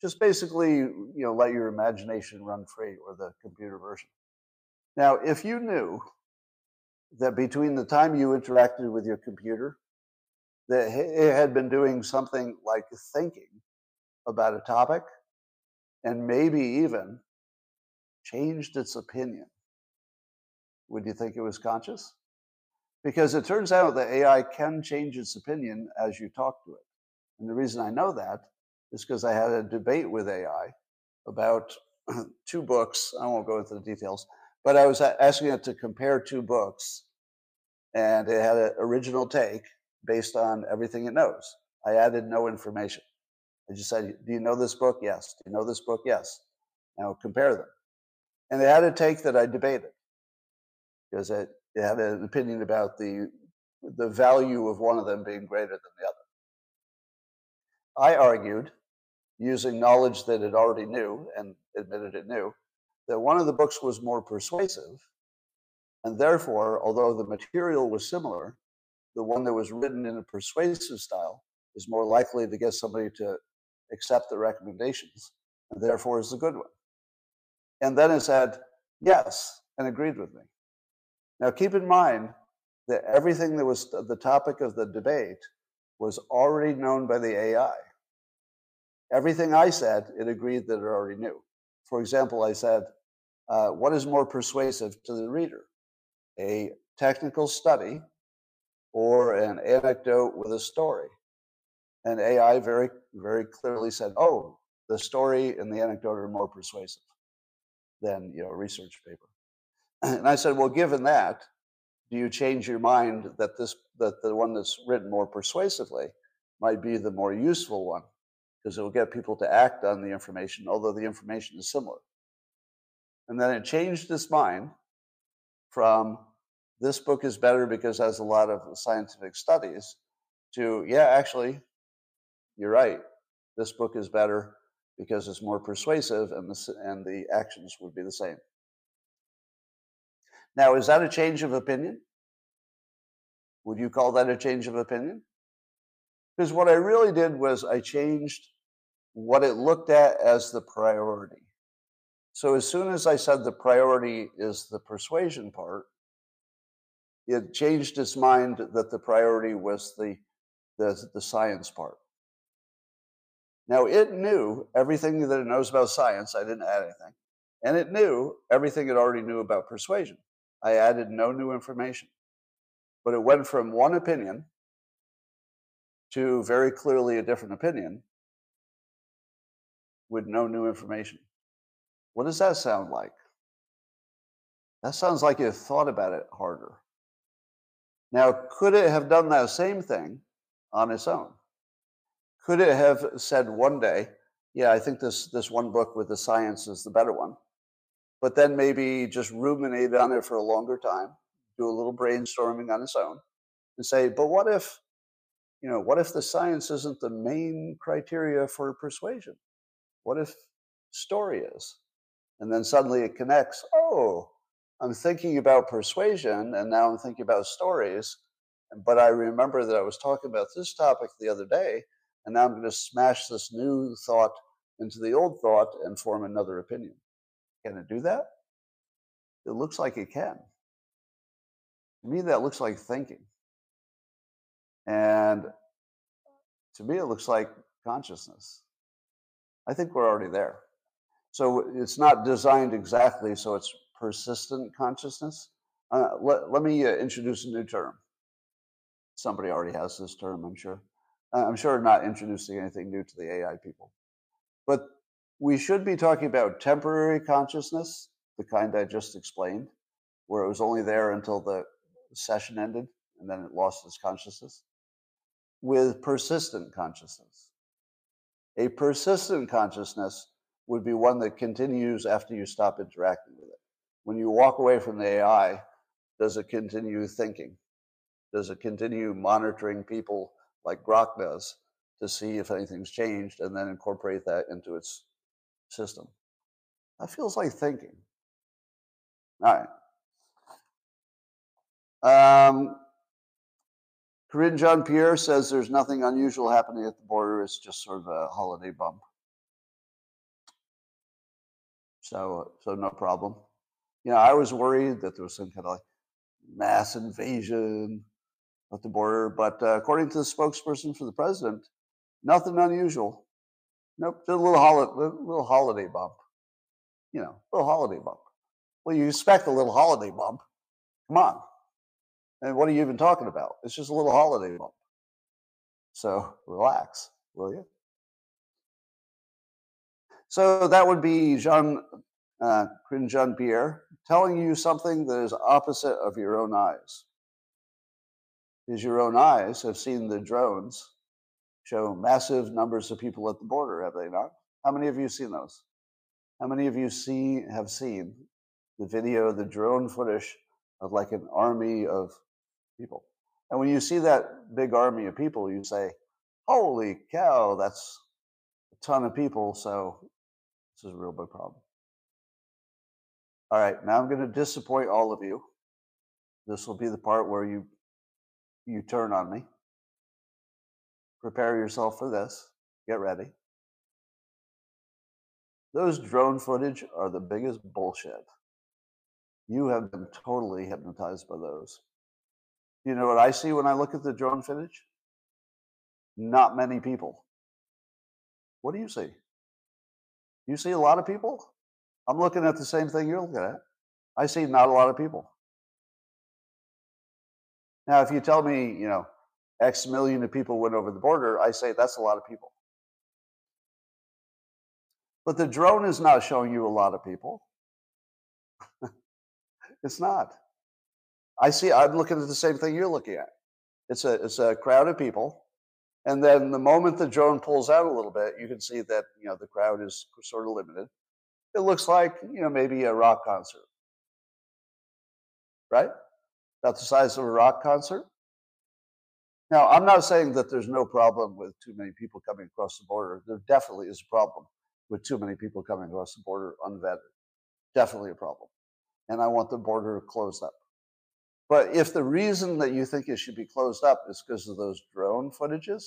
Just basically you know let your imagination run free or the computer version. Now if you knew that between the time you interacted with your computer that it had been doing something like thinking about a topic and maybe even changed its opinion would you think it was conscious because it turns out that AI can change its opinion as you talk to it. And the reason I know that is because I had a debate with AI about two books. I won't go into the details, but I was asking it to compare two books, and it had an original take based on everything it knows. I added no information. I just said, Do you know this book? Yes. Do you know this book? Yes. Now compare them. And it had a take that I debated because it had an opinion about the the value of one of them being greater than the other. I argued, using knowledge that it already knew and admitted it knew, that one of the books was more persuasive, and therefore, although the material was similar, the one that was written in a persuasive style is more likely to get somebody to accept the recommendations, and therefore is the good one. And then it said yes and agreed with me. Now, keep in mind that everything that was the topic of the debate was already known by the AI. Everything I said, it agreed that it already knew. For example, I said, uh, What is more persuasive to the reader? A technical study or an anecdote with a story? And AI very, very clearly said, Oh, the story and the anecdote are more persuasive than you know, a research paper. And I said, well, given that, do you change your mind that this that the one that's written more persuasively might be the more useful one because it will get people to act on the information, although the information is similar. And then it changed its mind from this book is better because it has a lot of scientific studies to yeah, actually, you're right. This book is better because it's more persuasive and the, and the actions would be the same. Now, is that a change of opinion? Would you call that a change of opinion? Because what I really did was I changed what it looked at as the priority. So as soon as I said the priority is the persuasion part, it changed its mind that the priority was the, the, the science part. Now it knew everything that it knows about science. I didn't add anything. And it knew everything it already knew about persuasion. I added no new information. But it went from one opinion to very clearly a different opinion with no new information. What does that sound like? That sounds like you thought about it harder. Now, could it have done that same thing on its own? Could it have said one day, yeah, I think this, this one book with the science is the better one, but then maybe just ruminate on it for a longer time, do a little brainstorming on its own, and say, but what if, you know, what if the science isn't the main criteria for persuasion? What if story is? And then suddenly it connects, oh, I'm thinking about persuasion and now I'm thinking about stories. But I remember that I was talking about this topic the other day, and now I'm going to smash this new thought into the old thought and form another opinion. Can it do that? It looks like it can. To me, that looks like thinking. And to me, it looks like consciousness. I think we're already there. So it's not designed exactly so it's persistent consciousness. Uh, let, let me uh, introduce a new term. Somebody already has this term, I'm sure. Uh, I'm sure not introducing anything new to the AI people. But we should be talking about temporary consciousness, the kind I just explained, where it was only there until the session ended and then it lost its consciousness, with persistent consciousness. A persistent consciousness would be one that continues after you stop interacting with it. When you walk away from the AI, does it continue thinking? Does it continue monitoring people like Grok does to see if anything's changed and then incorporate that into its system? That feels like thinking. All right. Um, Karine Jean-Pierre says there's nothing unusual happening at the border. It's just sort of a holiday bump. So, so no problem. You know, I was worried that there was some kind of like mass invasion at the border, but uh, according to the spokesperson for the president, nothing unusual. Nope, just a little, little holiday bump. You know, a little holiday bump. Well, you expect a little holiday bump. Come on. And what are you even talking about? It's just a little holiday bump. So relax, will you? So that would be Jean uh, Jean Pierre telling you something that is opposite of your own eyes. Because your own eyes have seen the drones show massive numbers of people at the border, have they not? How many of you seen those? How many of you see have seen the video, the drone footage of like an army of people. And when you see that big army of people, you say, holy cow, that's a ton of people. So this is a real big problem. All right, now I'm going to disappoint all of you. This will be the part where you you turn on me. Prepare yourself for this. Get ready. Those drone footage are the biggest bullshit. You have been totally hypnotized by those. You know what I see when I look at the drone footage? Not many people. What do you see? You see a lot of people? I'm looking at the same thing you're looking at. I see not a lot of people. Now, if you tell me, you know, X million of people went over the border, I say that's a lot of people. But the drone is not showing you a lot of people. it's not. I see, I'm looking at the same thing you're looking at. It's a, it's a crowd of people. And then the moment the drone pulls out a little bit, you can see that, you know, the crowd is sort of limited. It looks like, you know, maybe a rock concert. Right? About the size of a rock concert. Now, I'm not saying that there's no problem with too many people coming across the border. There definitely is a problem with too many people coming across the border unvetted. Definitely a problem. And I want the border closed up. But if the reason that you think it should be closed up is because of those drone footages,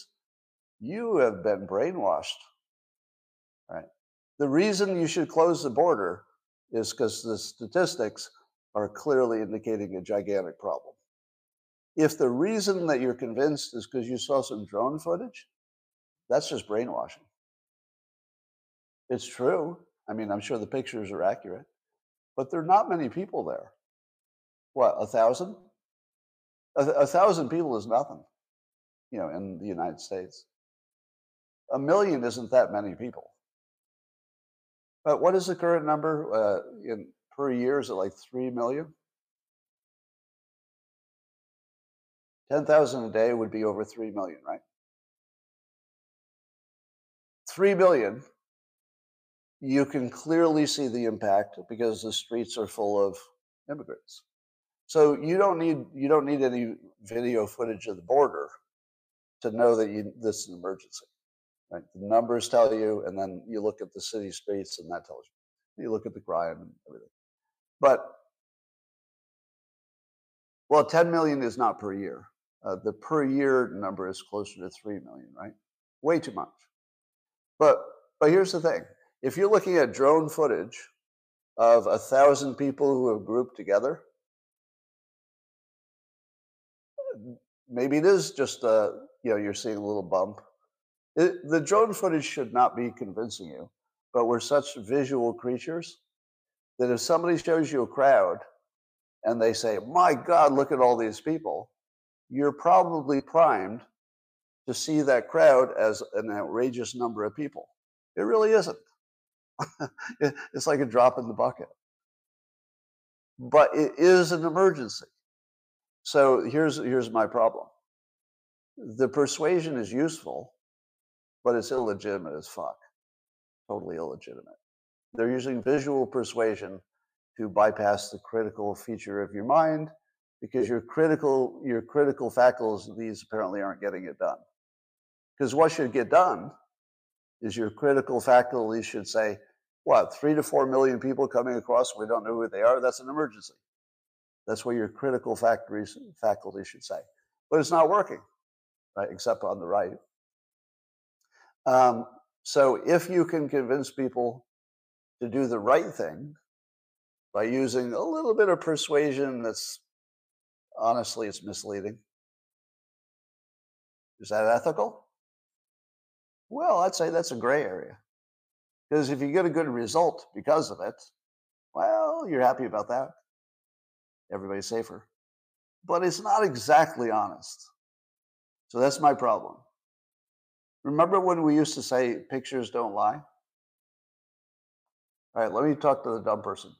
you have been brainwashed. Right? The reason you should close the border is because the statistics are clearly indicating a gigantic problem. If the reason that you're convinced is because you saw some drone footage, that's just brainwashing. It's true. I mean, I'm sure the pictures are accurate, but there are not many people there what a thousand a, a, thousand people is nothing you know in the united states a million isn't that many people but what is the current number uh, in per year is it like 3 million 10,000 a day would be over 3 million right 3 billion, you can clearly see the impact because the streets are full of immigrants. So you don't need you don't need any video footage of the border to know that you, this is an emergency. Right? The numbers tell you, and then you look at the city streets, and that tells you. You look at the crime and everything. But well, 10 million is not per year. Uh, the per year number is closer to 3 million, right? Way too much. But but here's the thing: if you're looking at drone footage of a thousand people who have grouped together, maybe it is just a you know you're seeing a little bump. It, the drone footage should not be convincing you, but we're such visual creatures that if somebody shows you a crowd and they say, "My God, look at all these people," you're probably primed to see that crowd as an outrageous number of people. It really isn't. it's like a drop in the bucket. But it is an emergency. So here's here's my problem. The persuasion is useful, but it's illegitimate as fuck. Totally illegitimate. They're using visual persuasion to bypass the critical feature of your mind because your critical your critical faculties these apparently aren't getting it done. Because what should get done is your critical faculties should say, what, three to four million people coming across, we don't know who they are, that's an emergency. That's what your critical factories, faculty should say. But it's not working, right, except on the right. Um, so if you can convince people to do the right thing by using a little bit of persuasion that's honestly it's misleading. Is that ethical? Well, I'd say that's a gray area. Because if you get a good result because of it, well, you're happy about that. Everybody's safer. But it's not exactly honest. So that's my problem. Remember when we used to say pictures don't lie? All right, let me talk to the dumb person.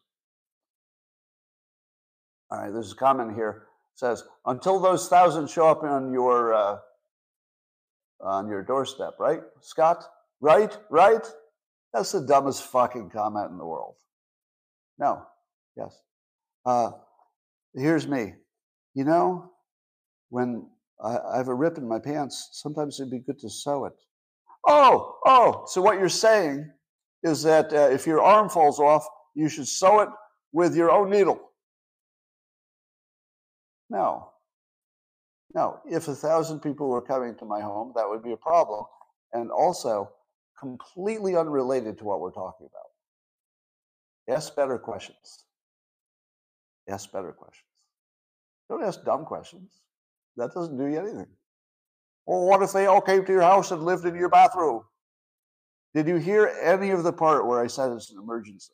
All right, there's a comment here. It says, until those thousands show up on your uh, on your doorstep, right, Scott? Right, right. That's the dumbest fucking comment in the world. No, yes. Uh, here's me. You know, when I, I have a rip in my pants, sometimes it'd be good to sew it. Oh, oh, so what you're saying is that uh, if your arm falls off, you should sew it with your own needle. No. No. If a thousand people were coming to my home, that would be a problem. And also, completely unrelated to what we're talking about. Ask better questions. Ask better questions. Don't ask dumb questions. That doesn't do you anything. Well, what if they all came to your house and lived in your bathroom? Did you hear any of the part where I said it's an emergency?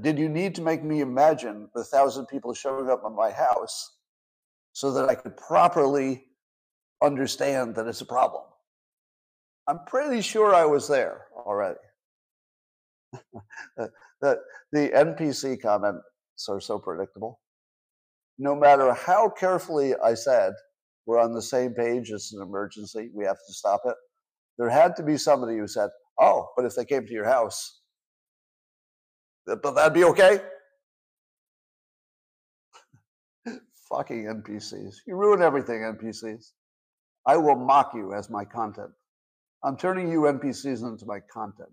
Did you need to make me imagine the thousand people showing up at my house so that I could properly understand that it's a problem? I'm pretty sure I was there already. the, the NPC comments are so predictable. No matter how carefully I said we're on the same page, it's an emergency, we have to stop it, there had to be somebody who said, Oh, but if they came to your house, but that'd be okay? Fucking NPCs. You ruin everything, NPCs. I will mock you as my content. I'm turning you NPCs into my content.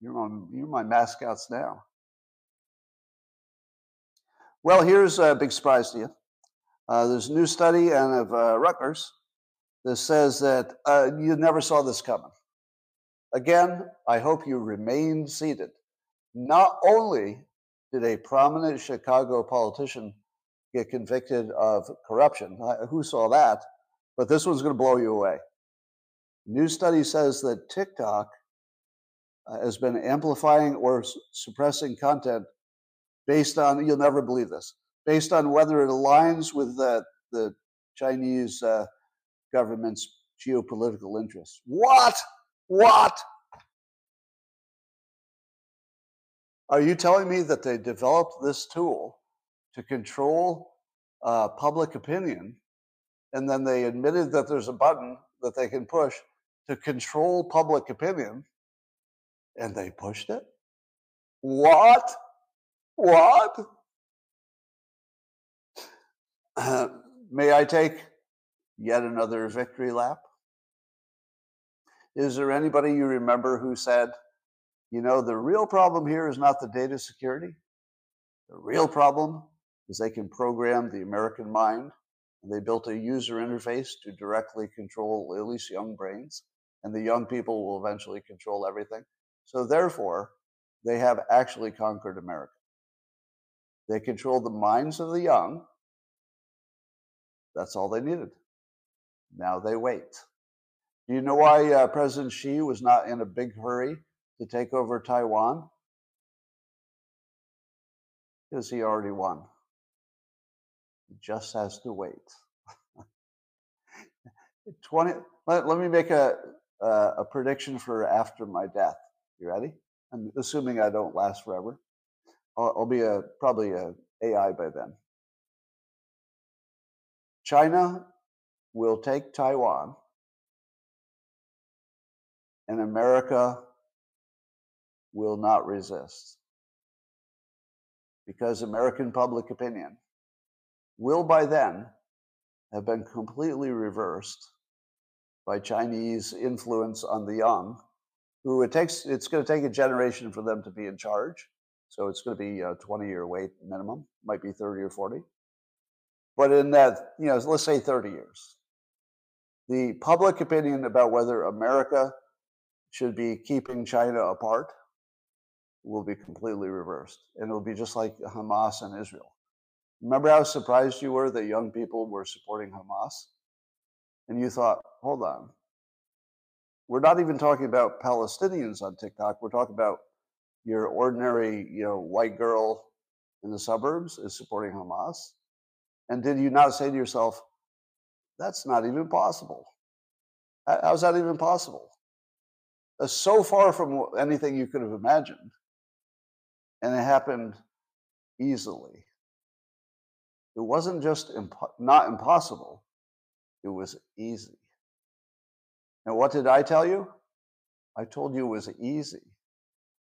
You're, on, you're my mascots now. Well, here's a big surprise to you. Uh, there's a new study and of uh, Rutgers that says that uh, you never saw this coming. Again, I hope you remain seated. Not only did a prominent Chicago politician get convicted of corruption, uh, who saw that? But this one's going to blow you away. New study says that TikTok uh, has been amplifying or suppressing content based on, you'll never believe this, based on whether it aligns with the, the Chinese uh, government's geopolitical interests. What? What? Are you telling me that they developed this tool to control uh, public opinion and then they admitted that there's a button that they can push to control public opinion, and they pushed it. What? What? May I take yet another victory lap? Is there anybody you remember who said, you know, the real problem here is not the data security? The real problem is they can program the American mind. And they built a user interface to directly control at least young brains. And the young people will eventually control everything. So therefore, they have actually conquered America. They controlled the minds of the young. That's all they needed. Now they wait. Do you know why uh, President Xi was not in a big hurry to take over Taiwan? Because he already won. He just has to wait. 20, let, let me make a, uh, a prediction for after my death. You ready? I'm assuming I don't last forever. I'll, I'll be a probably a AI by then. China will take Taiwan, and America will not resist because American public opinion will by then have been completely reversed by Chinese influence on the young, who it takes, it's going to take a generation for them to be in charge. So it's going to be a 20 year wait minimum, might be 30 or 40. But in that, you know, let's say 30 years, the public opinion about whether America should be keeping China apart will be completely reversed. And it'll be just like Hamas and Israel. Remember how surprised you were that young people were supporting Hamas? And you thought, hold on. We're not even talking about Palestinians on TikTok. We're talking about your ordinary, you know, white girl in the suburbs is supporting Hamas. And did you not say to yourself, that's not even possible? How's that even possible? That's so far from anything you could have imagined. And it happened easily. It wasn't just impo- not impossible, it was easy. And what did I tell you? I told you it was easy.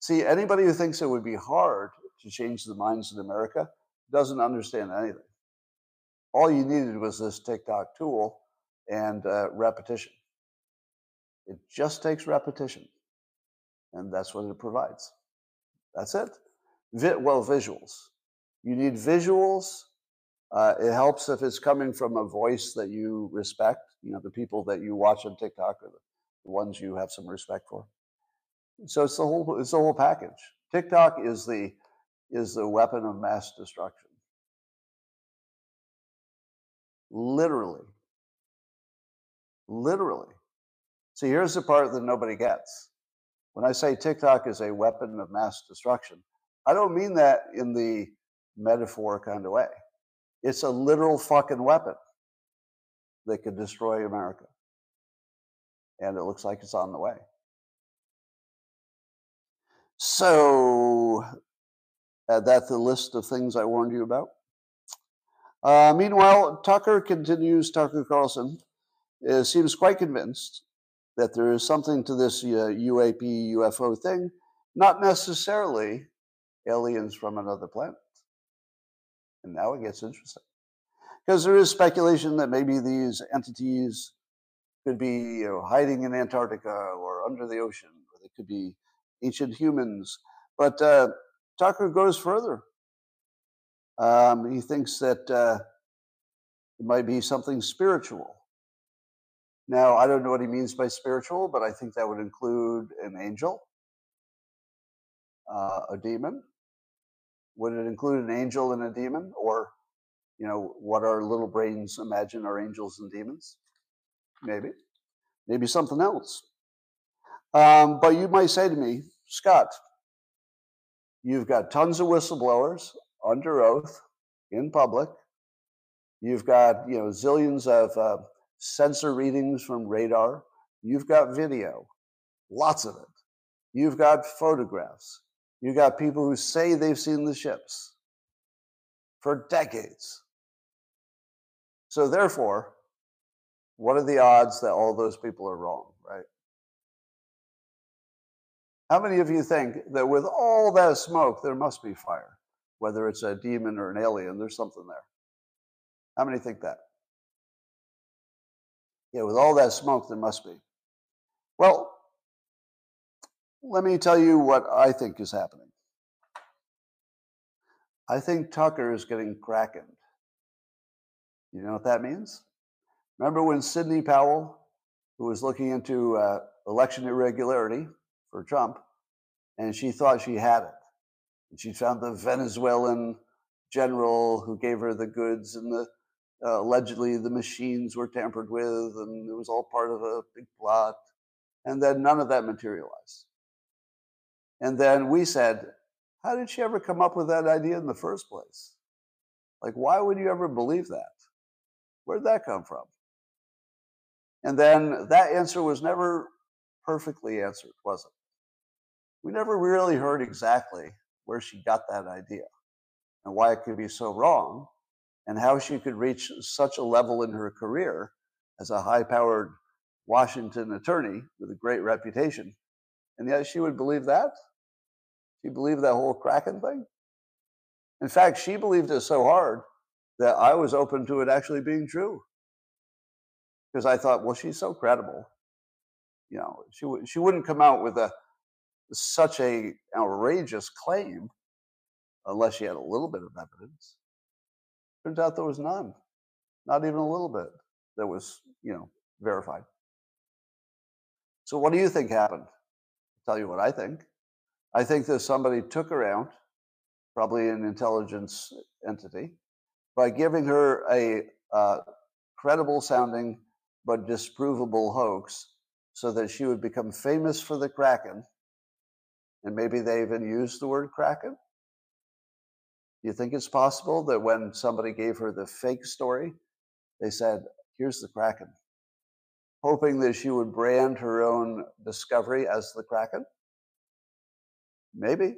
See, anybody who thinks it would be hard to change the minds in America doesn't understand anything. All you needed was this TikTok tool and uh, repetition. It just takes repetition, and that's what it provides. That's it. Vi- well, visuals. You need visuals uh, it helps if it's coming from a voice that you respect. You know, the people that you watch on TikTok are the ones you have some respect for. So it's the whole it's the whole package. TikTok is the is the weapon of mass destruction. Literally. Literally. See, here's the part that nobody gets. When I say TikTok is a weapon of mass destruction, I don't mean that in the metaphor kind of way. It's a literal fucking weapon that could destroy America. And it looks like it's on the way. So, uh, that's the list of things I warned you about. Uh, meanwhile, Tucker continues, Tucker Carlson uh, seems quite convinced that there is something to this uh, UAP UFO thing, not necessarily aliens from another planet. And now it gets interesting. Because there is speculation that maybe these entities could be you know, hiding in Antarctica or under the ocean, or they could be ancient humans. But uh, Tucker goes further. Um, he thinks that uh, it might be something spiritual. Now, I don't know what he means by spiritual, but I think that would include an angel, uh, a demon, would it include an angel and a demon, or you know what our little brains imagine are angels and demons? Maybe, maybe something else. Um, but you might say to me, Scott, you've got tons of whistleblowers under oath in public. You've got you know zillions of uh, sensor readings from radar. You've got video, lots of it. You've got photographs. You've got people who say they've seen the ships for decades. So, therefore, what are the odds that all those people are wrong, right? How many of you think that with all that smoke, there must be fire? Whether it's a demon or an alien, there's something there. How many think that? Yeah, with all that smoke, there must be. Well, let me tell you what I think is happening. I think Tucker is getting krakened. You know what that means? Remember when Sidney Powell, who was looking into uh, election irregularity for Trump, and she thought she had it. And she found the Venezuelan general who gave her the goods, and the uh, allegedly the machines were tampered with, and it was all part of a big plot. And then none of that materialized. And then we said, How did she ever come up with that idea in the first place? Like, why would you ever believe that? Where'd that come from? And then that answer was never perfectly answered, was it? We never really heard exactly where she got that idea and why it could be so wrong and how she could reach such a level in her career as a high powered Washington attorney with a great reputation. And yet she would believe that? She believed that whole Kraken thing? In fact, she believed it so hard that I was open to it actually being true. Because I thought, well, she's so credible. You know, she, w- she wouldn't come out with a such a outrageous claim unless she had a little bit of evidence. Turns out there was none, not even a little bit that was, you know, verified. So what do you think happened? I'll tell you what I think. I think that somebody took her out, probably an intelligence entity, by giving her a uh, credible sounding but disprovable hoax so that she would become famous for the Kraken. And maybe they even used the word Kraken. Do you think it's possible that when somebody gave her the fake story, they said, Here's the Kraken, hoping that she would brand her own discovery as the Kraken? Maybe,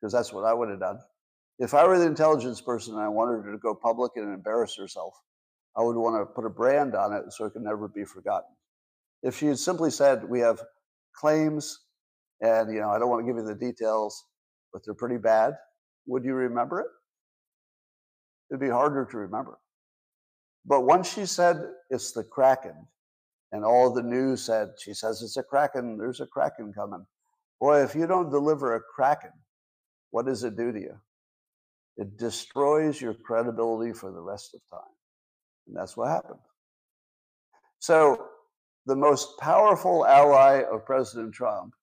because that's what I would have done. If I were the intelligence person and I wanted her to go public and embarrass herself, I would want to put a brand on it so it can never be forgotten. If she had simply said, We have claims, and you know, I don't want to give you the details, but they're pretty bad, would you remember it? It'd be harder to remember. But once she said it's the Kraken, and all the news said, she says it's a Kraken, there's a Kraken coming. Boy, if you don't deliver a Kraken, what does it do to you? It destroys your credibility for the rest of time. And that's what happened. So, the most powerful ally of President Trump,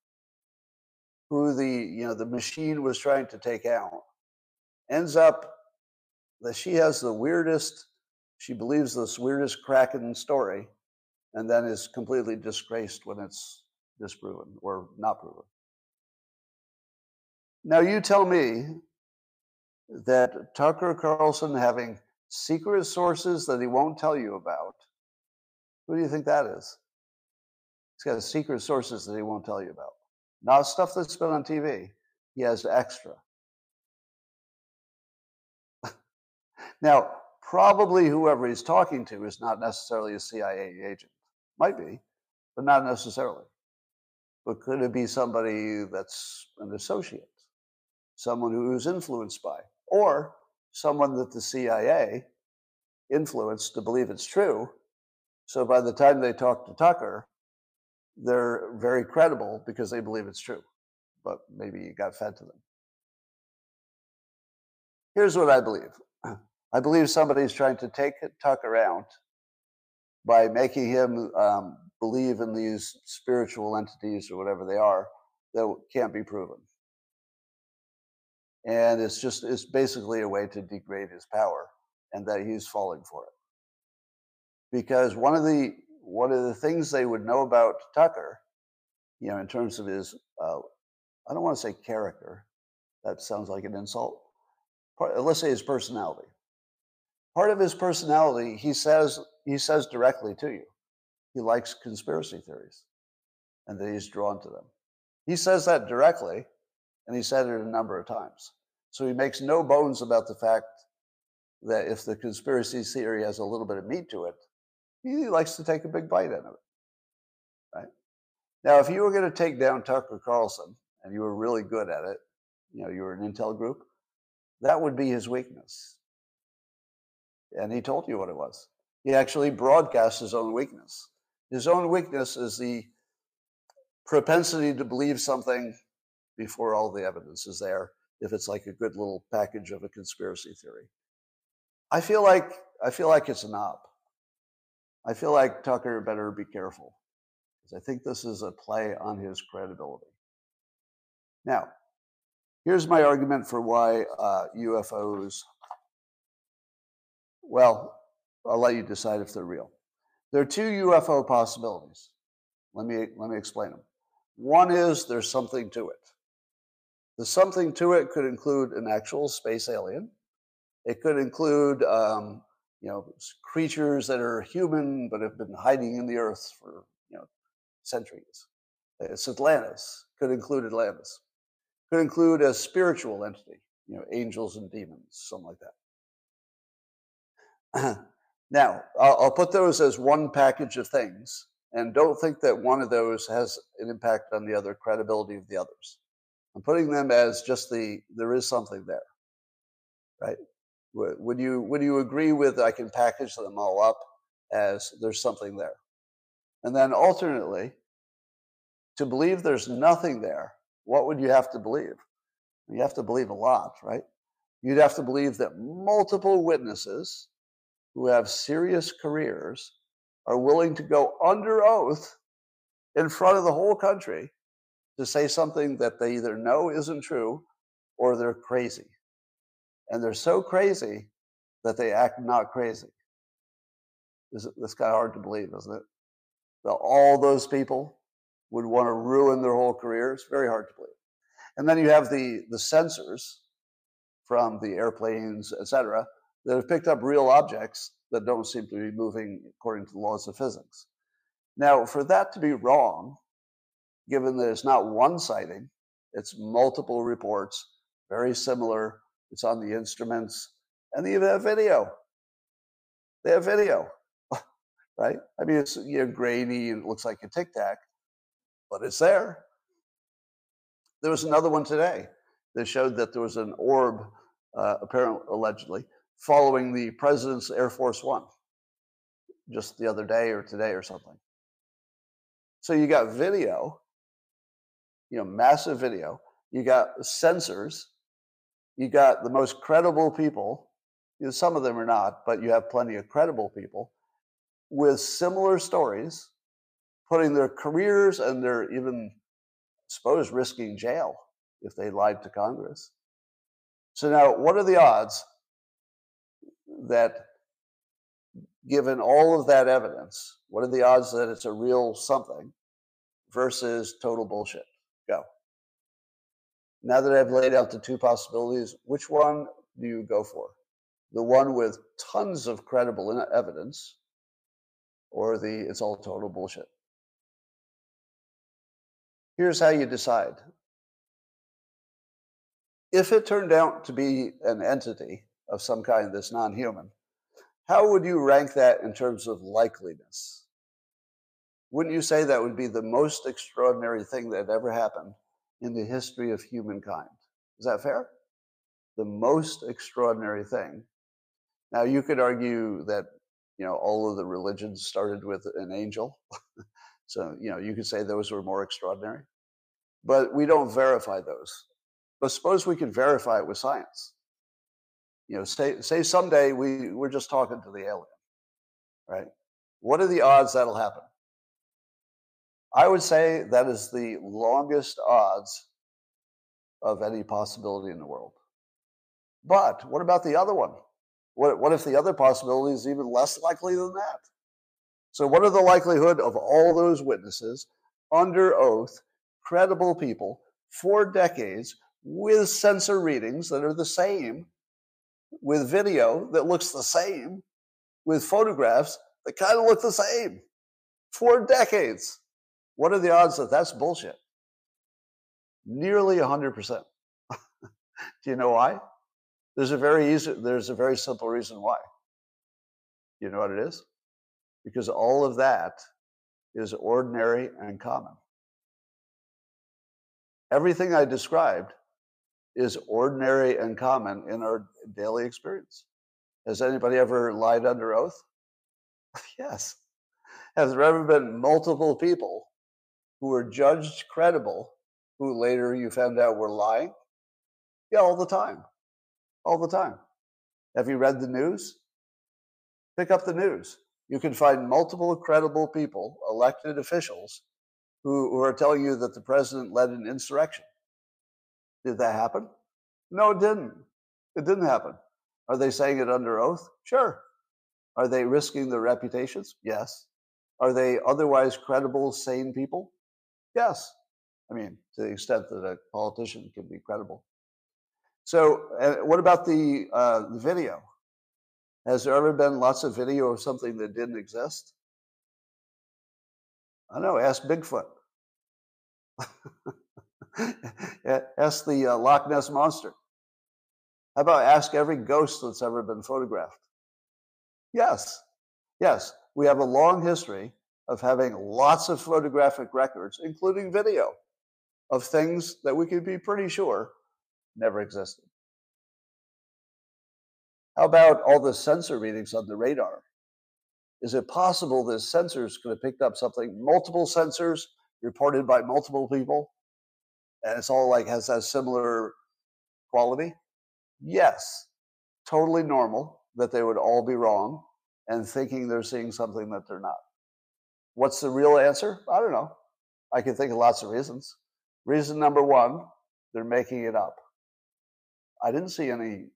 who the, you know, the machine was trying to take out, ends up that she has the weirdest, she believes this weirdest Kraken story, and then is completely disgraced when it's disproven or not proven. Now, you tell me that Tucker Carlson having secret sources that he won't tell you about, who do you think that is? He's got secret sources that he won't tell you about. Not stuff that's been on TV. He has extra. now, probably whoever he's talking to is not necessarily a CIA agent. Might be, but not necessarily. But could it be somebody that's an associate? Someone who's influenced by? Or someone that the CIA influenced to believe it's true. So by the time they talk to Tucker, they're very credible because they believe it's true, but maybe it got fed to them. Here's what I believe. I believe somebody's trying to take Tucker out by making him um, believe in these spiritual entities or whatever they are that can't be proven. And it's just it's basically a way to degrade his power and that he's falling for it. Because one of the one of the things they would know about tucker you know in terms of his uh, i don't want to say character that sounds like an insult part, let's say his personality. Part of his personality he says he says directly to you he likes conspiracy theories and that he's drawn to them. He says that directly and he said it a number of times. So he makes no bones about the fact that if the conspiracy theory has a little bit of meat to it, he likes to take a big bite out of it. Right? Now, if you were going to take down Tucker Carlson and you were really good at it, you know, you were an intel group, that would be his weakness. And he told you what it was. He actually broadcast his own weakness. His own weakness is the propensity to believe something before all the evidence is there, if it's like a good little package of a conspiracy theory. I feel like I feel like it's an op. I feel like Tucker better be careful because I think this is a play on his credibility. Now, here's my argument for why uh, UFOs. Well, I'll let you decide if they're real. There are two UFO possibilities. Let me let me explain them. One is there's something to it. The something to it could include an actual space alien. It could include um, you know creatures that are human but have been hiding in the earth for you know centuries. Uh, it's Atlantis. Could include Atlantis. Could include a spiritual entity, you know, angels and demons, something like that. now, I'll, I'll put those as one package of things, and don't think that one of those has an impact on the other credibility of the others. I'm putting them as just the there is something there, right? Would you would you agree with I can package them all up as there's something there? And then alternately, to believe there's nothing there, what would you have to believe? You have to believe a lot, right? You'd have to believe that multiple witnesses who have serious careers are willing to go under oath in front of the whole country to say something that they either know isn't true or they're crazy. And they're so crazy that they act not crazy. It's kind of hard to believe, isn't it? That all those people would want to ruin their whole careers. Very hard to believe. And then you have the the sensors from the airplanes, etc., that have picked up real objects that don't seem to be moving according to the laws of physics. Now, for that to be wrong, given that it's not one sighting, it's multiple reports, very similar, it's on the instruments, and they even have video. They have video, right? I mean, it's you know, grainy and it looks like a tic tac, but it's there. There was another one today that showed that there was an orb, uh, apparently, allegedly, following the president's Air Force One just the other day or today or something. So you got video, you know, massive video. You got sensors you got the most credible people. You know, some of them are not, but you have plenty of credible people with similar stories, putting their careers and their even, suppose, risking jail if they lied to Congress. So now, what are the odds that, given all of that evidence, what are the odds that it's a real something versus total bullshit? Now that I've laid out the two possibilities, which one do you go for? The one with tons of credible evidence or the it's all total bullshit? Here's how you decide. If it turned out to be an entity of some kind that's non human, how would you rank that in terms of likeliness? Wouldn't you say that would be the most extraordinary thing that ever happened in the history of humankind. Is that fair? The most extraordinary thing. Now, you could argue that, you know, all of the religions started with an angel. so, you know, you could say those were more extraordinary. But we don't verify those. But suppose we could verify it with science. You know, say, say someday we, we're just talking to the alien, right? What are the odds that'll happen? I would say that is the longest odds of any possibility in the world. But what about the other one? What, what if the other possibility is even less likely than that? So, what are the likelihood of all those witnesses under oath, credible people, for decades, with sensor readings that are the same, with video that looks the same, with photographs that kind of look the same, for decades? What are the odds that that's bullshit? Nearly 100%. Do you know why? There's a very easy, there's a very simple reason why. You know what it is? because all of that is ordinary and common. Everything I described is ordinary and common in our daily experience. Has anybody ever lied under oath? yes. Has there ever been multiple people who were judged credible who later you found out were lying? Yeah, all the time. All the time. Have you read the news? Pick up the news. You can find multiple credible people, elected officials, who, who are telling you that the president led an insurrection. Did that happen? No, it didn't. It didn't happen. Are they saying it under oath? Sure. Are they risking their reputations? Yes. Are they otherwise credible, sane people? Yes. I mean, to the extent that a politician can be credible. So, uh, what about the, uh, the video? Has there ever been lots of video of something that didn't exist? I know, ask Bigfoot. ask the uh, Loch Ness Monster. How about ask every ghost that's ever been photographed? Yes, yes. We have a long history of having lots of photographic records, including video, of things that we could be pretty sure never existed. How about all the sensor readings on the radar? Is it possible that sensors could have picked up something, multiple sensors reported by multiple people, and it's all like has that similar quality? Yes, totally normal that they would all be wrong and thinking they're seeing something that they're not. What's the real answer? I don't know. I can think of lots of reasons. Reason number one, they're making it up. I didn't see any,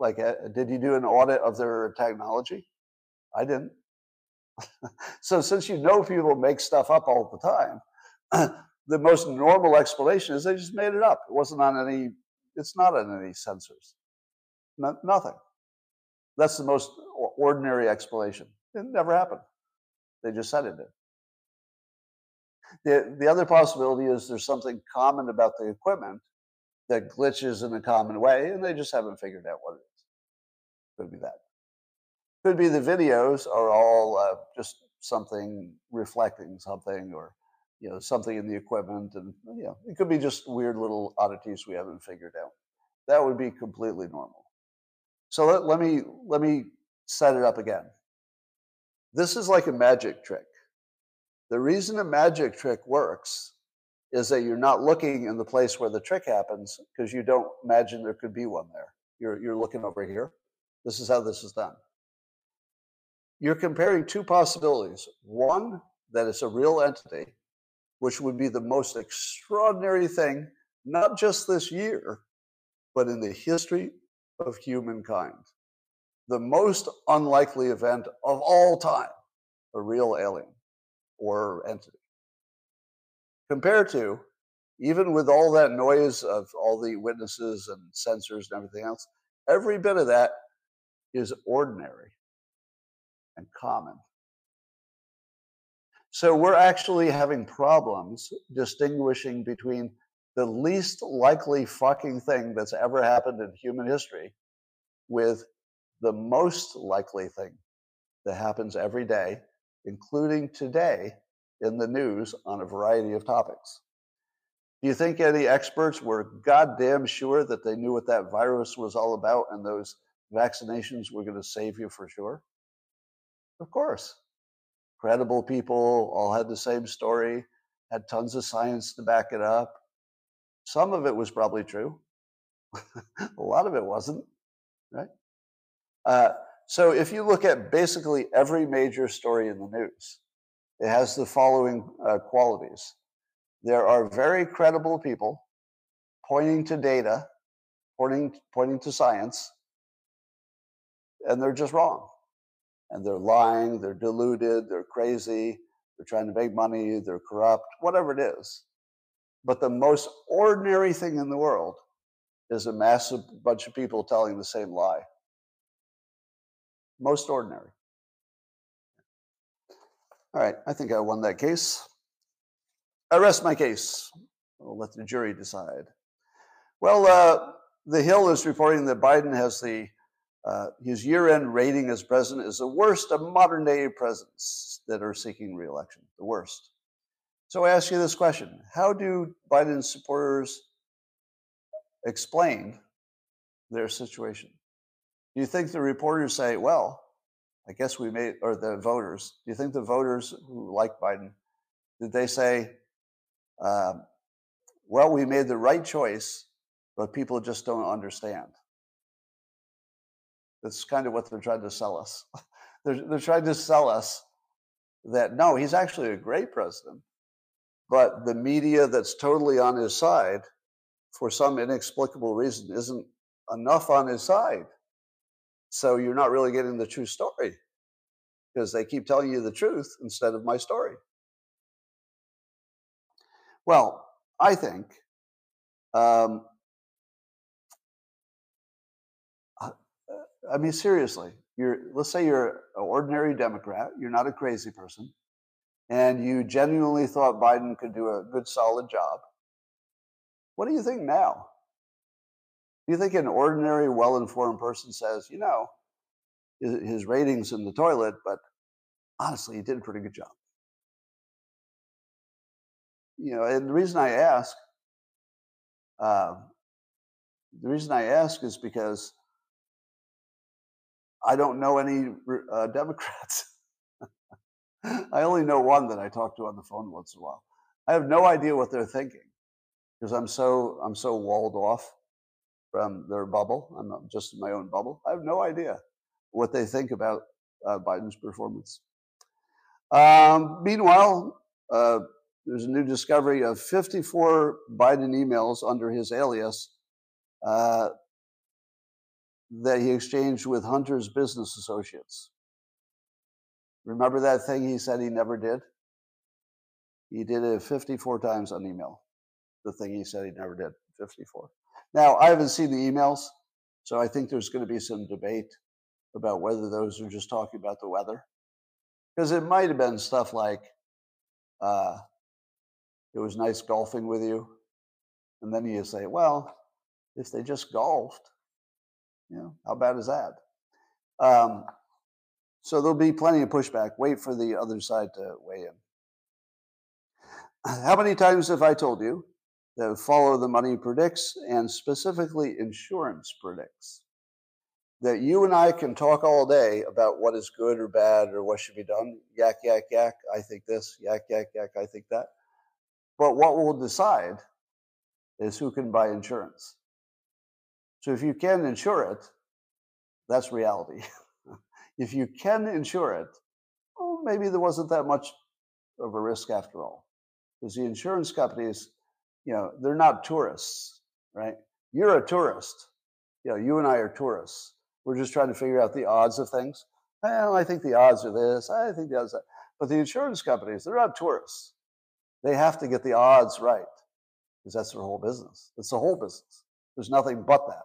like, did you do an audit of their technology? I didn't. so since you know people make stuff up all the time, the most normal explanation is they just made it up. It wasn't on any, it's not on any sensors. No, nothing. That's the most ordinary explanation. It never happened. They just said it did. The, the other possibility is there's something common about the equipment that glitches in a common way, and they just haven't figured out what it is. Could be that. Could be the videos are all uh, just something reflecting something, or you know something in the equipment, and you know it could be just weird little oddities we haven't figured out. That would be completely normal. So let, let me let me set it up again. This is like a magic trick. The reason a magic trick works is that you're not looking in the place where the trick happens because you don't imagine there could be one there. You're, you're looking over here. This is how this is done. You're comparing two possibilities. One, that it's a real entity, which would be the most extraordinary thing, not just this year, but in the history of humankind. The most unlikely event of all time, a real alien or entity compared to even with all that noise of all the witnesses and sensors and everything else, every bit of that is ordinary and common. So we're actually having problems distinguishing between the least likely fucking thing that's ever happened in human history with the most likely thing that happens every day, including today in the news on a variety of topics. Do you think any experts were goddamn sure that they knew what that virus was all about and those vaccinations were going to save you for sure? Of course. Credible people all had the same story, had tons of science to back it up. Some of it was probably true. a lot of it wasn't, right? Uh, so if you look at basically every major story in the news, it has the following uh, qualities. There are very credible people pointing to data, pointing, pointing to science, and they're just wrong. And they're lying, they're deluded, they're crazy, they're trying to make money, they're corrupt, whatever it is. But the most ordinary thing in the world is a massive bunch of people telling the same lie. Most ordinary. All right, I think I won that case. I rest my case. We'll let the jury decide. Well, uh, The Hill is reporting that Biden has the uh, his year-end rating as president is the worst of modern-day presidents that are seeking reelection. The worst. So I ask you this question: How do Biden's supporters explain their situation? Do you think the reporters say, "Well"? I guess we made, or the voters, do you think the voters who like Biden, did they say, uh, well, we made the right choice, but people just don't understand? That's kind of what they're trying to sell us. they're, they're trying to sell us that no, he's actually a great president, but the media that's totally on his side, for some inexplicable reason, isn't enough on his side so you're not really getting the true story because they keep telling you the truth instead of my story. Well, I think um, uh, I mean, seriously, you're, let's say you're an ordinary Democrat, you're not a crazy person, and you genuinely thought Biden could do a good, solid job. What do you think now? You think an ordinary, well informed person says, you know, his ratings in the toilet, but honestly, he did a pretty good job. You know, and the reason I ask, uh, the reason I ask is because I don't know any uh, Democrats. I only know one that I talk to on the phone once in a while. I have no idea what they're thinking because I'm so I'm so walled off from their bubble. I'm not just in my own bubble. I have no idea what they think about uh, Biden's performance. Um, meanwhile, uh, there's a new discovery of 54 Biden emails under his alias uh, that he exchanged with Hunter's business associates. Remember that thing he said he never did? He did it 54 times on email. The thing he said he never did, 54. Now, I haven't seen the emails, so I think there's going to be some debate about whether those are just talking about the weather. Because it might have been stuff like, uh, it was nice golfing with you. And then you say, well, if they just golfed, you know, how bad is that? Um, so there'll be plenty of pushback. Wait for the other side to weigh in. How many times have I told you that follow the money predicts and specifically insurance predicts? that you and I can talk all day about what is good or bad or what should be done. Yak, yak, yak. I think this. Yak, yak, yak. I think that. But what will decide is who can buy insurance. So if you can insure it, that's reality. if you can insure it, well, maybe there wasn't that much of a risk after all. Because the insurance companies, you know, they're not tourists, right? You're a tourist. You know, you and I are tourists we're just trying to figure out the odds of things. Well, I think the odds are this. I think the odds that. But the insurance companies, they're not tourists. They have to get the odds right because that's their whole business. It's the whole business. There's nothing but that.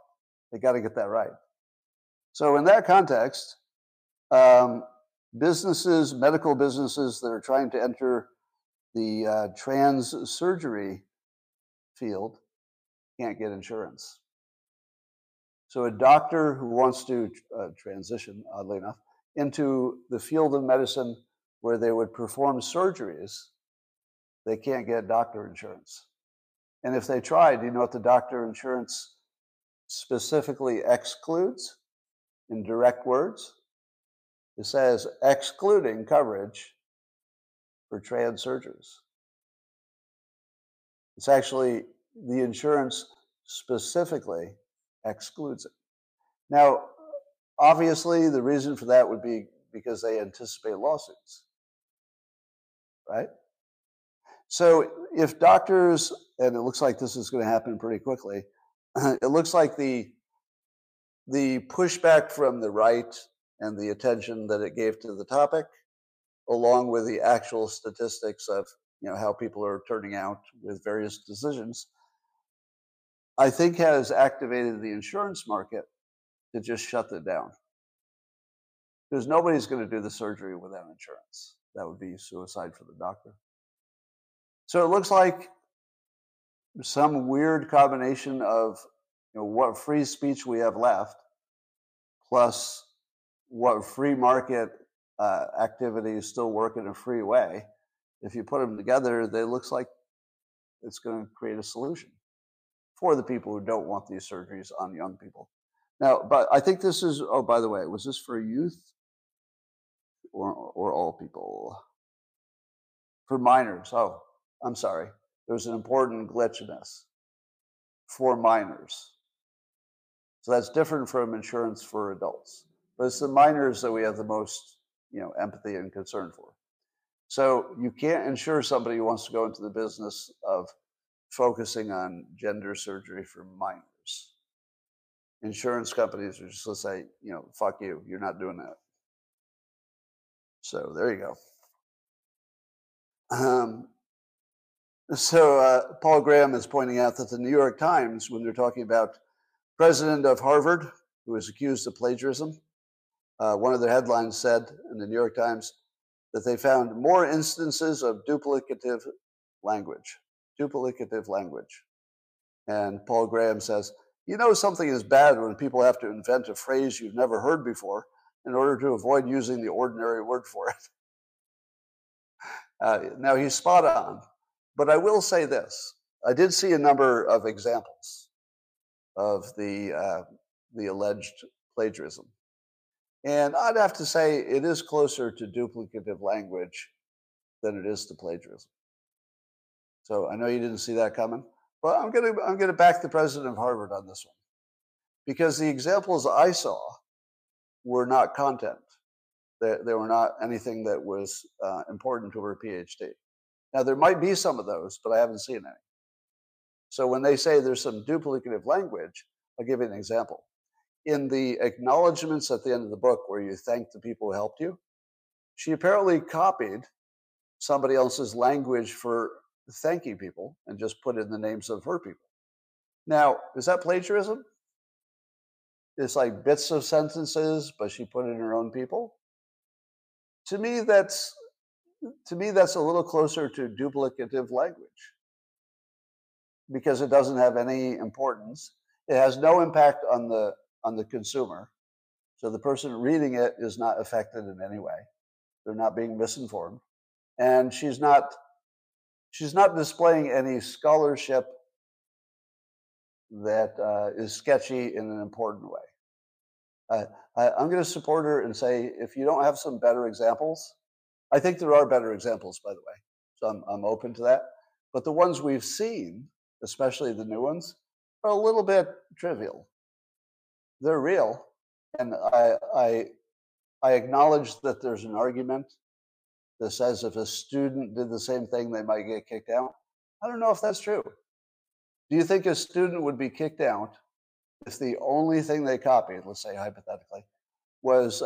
They got to get that right. So, in that context, um, businesses, medical businesses that are trying to enter the uh, trans surgery field can't get insurance. So a doctor who wants to uh, transition, oddly enough, into the field of medicine where they would perform surgeries, they can't get doctor insurance. And if they try, do you know what the doctor insurance specifically excludes in direct words? It says excluding coverage for trans surgeries. It's actually the insurance specifically excludes it. Now, obviously, the reason for that would be because they anticipate lawsuits, right? So if doctors, and it looks like this is going to happen pretty quickly, it looks like the the pushback from the right and the attention that it gave to the topic, along with the actual statistics of you know how people are turning out with various decisions, I think has activated the insurance market to just shut it down. Because nobody's going to do the surgery without insurance. That would be suicide for the doctor. So it looks like some weird combination of you know, what free speech we have left, plus what free market uh, activities still work in a free way, if you put them together, they looks like it's going to create a solution for the people who don't want these surgeries on young people. Now, but I think this is, oh, by the way, was this for youth or, or all people? For minors. Oh, I'm sorry. There's an important glitch in this for minors. So that's different from insurance for adults. But it's the minors that we have the most, you know, empathy and concern for. So you can't insure somebody who wants to go into the business of focusing on gender surgery for minors. Insurance companies are just going to say, you know, fuck you, you're not doing that. So there you go. Um, so uh, Paul Graham is pointing out that the New York Times, when they're talking about president of Harvard who was accused of plagiarism, uh, one of their headlines said in the New York Times that they found more instances of duplicative language duplicative language. And Paul Graham says, you know something is bad when people have to invent a phrase you've never heard before in order to avoid using the ordinary word for it. Uh, now he's spot on, but I will say this: I did see a number of examples of the uh, the alleged plagiarism, and I'd have to say it is closer to duplicative language than it is to plagiarism. So I know you didn't see that coming, but I'm going to I'm going to back the president of Harvard on this one because the examples I saw were not content. They, they were not anything that was uh, important to her PhD. Now there might be some of those, but I haven't seen any. So when they say there's some duplicative language, I'll give you an example. In the acknowledgments at the end of the book, where you thank the people who helped you, she apparently copied somebody else's language for thanking people and just put in the names of her people. Now, is that plagiarism? It's like bits of sentences, but she put in her own people. To me, that's to me that's a little closer to duplicative language because it doesn't have any importance. It has no impact on the on the consumer. So the person reading it is not affected in any way. They're not being misinformed. And she's not she's not displaying any scholarship that uh, is sketchy in an important way. Uh, I, I'm going to support her and say if you don't have some better examples, I think there are better examples, by the way. So I'm, I'm open to that. But the ones we've seen, especially the new ones, are a little bit trivial. They're real. And I, I, I acknowledge that there's an argument that says if a student did the same thing, they might get kicked out. I don't know if that's true. Do you think a student would be kicked out if the only thing they copied, let's say hypothetically, was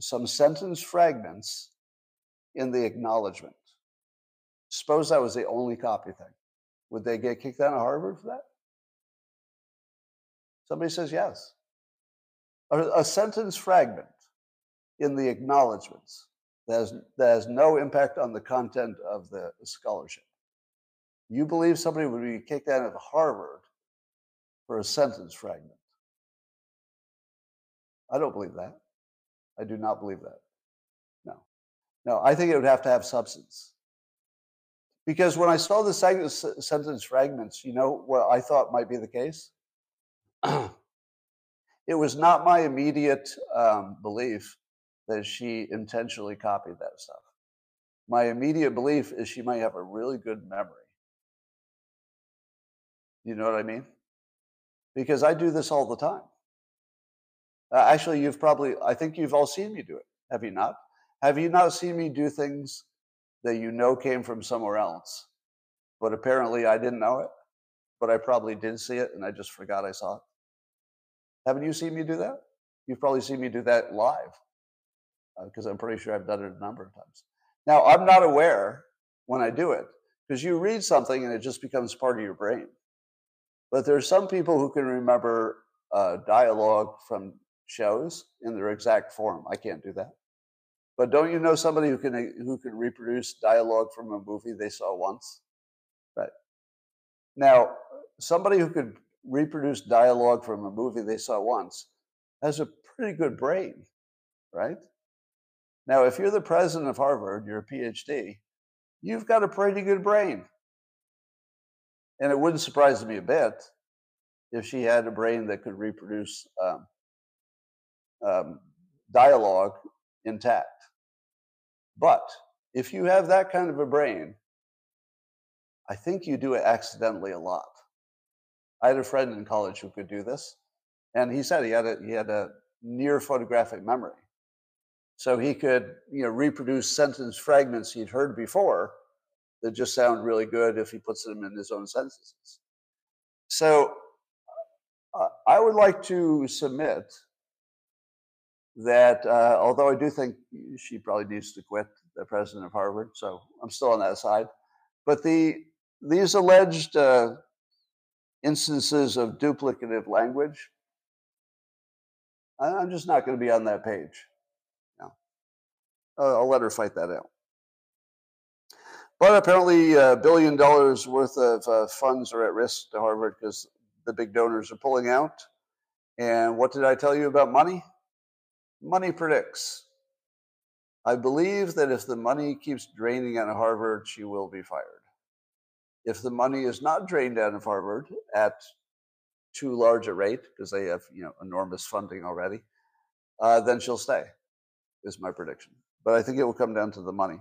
some sentence fragments in the acknowledgement? Suppose that was the only copy thing. Would they get kicked out of Harvard for that? Somebody says yes. A, a sentence fragment in the acknowledgments that has, that has no impact on the content of the scholarship. You believe somebody would be kicked out of Harvard for a sentence fragment. I don't believe that. I do not believe that. No. No, I think it would have to have substance. Because when I saw the sentence fragments, you know what I thought might be the case? it was not my immediate um, belief that she intentionally copied that stuff. My immediate belief is she might have a really good memory. You know what I mean? Because I do this all the time. Uh, actually, you've probably, I think you've all seen me do it. Have you not? Have you not seen me do things that you know came from somewhere else, but apparently I didn't know it, but I probably did see it and I just forgot I saw it? Haven't you seen me do that? You've probably seen me do that live because uh, I'm pretty sure I've done it a number of times. Now, I'm not aware when I do it because you read something and it just becomes part of your brain. But there are some people who can remember uh, dialogue from shows in their exact form. I can't do that. But don't you know somebody who can who can reproduce dialogue from a movie they saw once? Right. Now, somebody who could reproduce dialogue from a movie they saw once has a pretty good brain, right? Now, if you're the president of Harvard, you're a PhD, you've got a pretty good brain. And it wouldn't surprise me a bit if she had a brain that could reproduce um, um, dialogue intact. But if you have that kind of a brain, I think you do it accidentally a lot. I had a friend in college who could do this, and he said he had a he had a near photographic memory, so he could you know reproduce sentence fragments he'd heard before that just sound really good if he puts them in his own sentences. So uh, I would like to submit that uh, although I do think she probably needs to quit the president of Harvard, so I'm still on that side. But the these alleged uh, instances of duplicative language, I'm just not going to be on that page. No. I'll let her fight that out. But apparently, a billion dollars worth of uh, funds are at risk to Harvard because the big donors are pulling out. And what did I tell you about money? Money predicts. I believe that if the money keeps draining out of Harvard, she will be fired. If the money is not drained out of Harvard at too large a rate, because they have you know enormous funding already, uh, then she'll stay. Is my prediction. But I think it will come down to the money.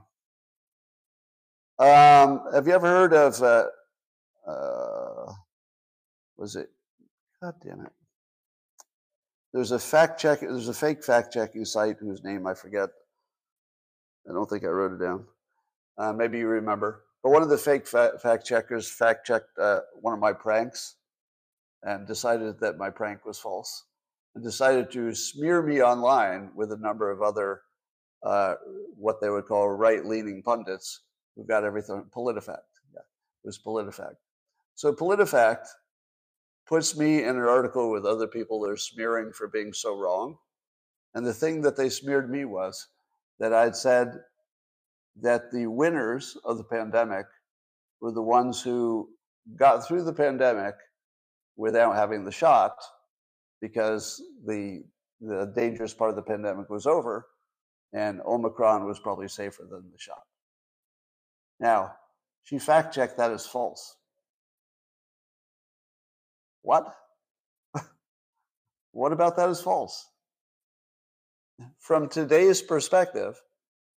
Um, have you ever heard of? Uh, uh, was it? God damn it! There's a fact check. There's a fake fact checking site whose name I forget. I don't think I wrote it down. Uh, maybe you remember. But one of the fake fa- fact checkers fact checked uh, one of my pranks and decided that my prank was false and decided to smear me online with a number of other uh, what they would call right leaning pundits who got everything PolitiFact. Yeah, it was PolitiFact. So PolitiFact puts me in an article with other people they're smearing for being so wrong. And the thing that they smeared me was that I'd said that the winners of the pandemic were the ones who got through the pandemic without having the shot because the the dangerous part of the pandemic was over and Omicron was probably safer than the shot. Now, she fact checked that as false. What? what about that is false? From today's perspective,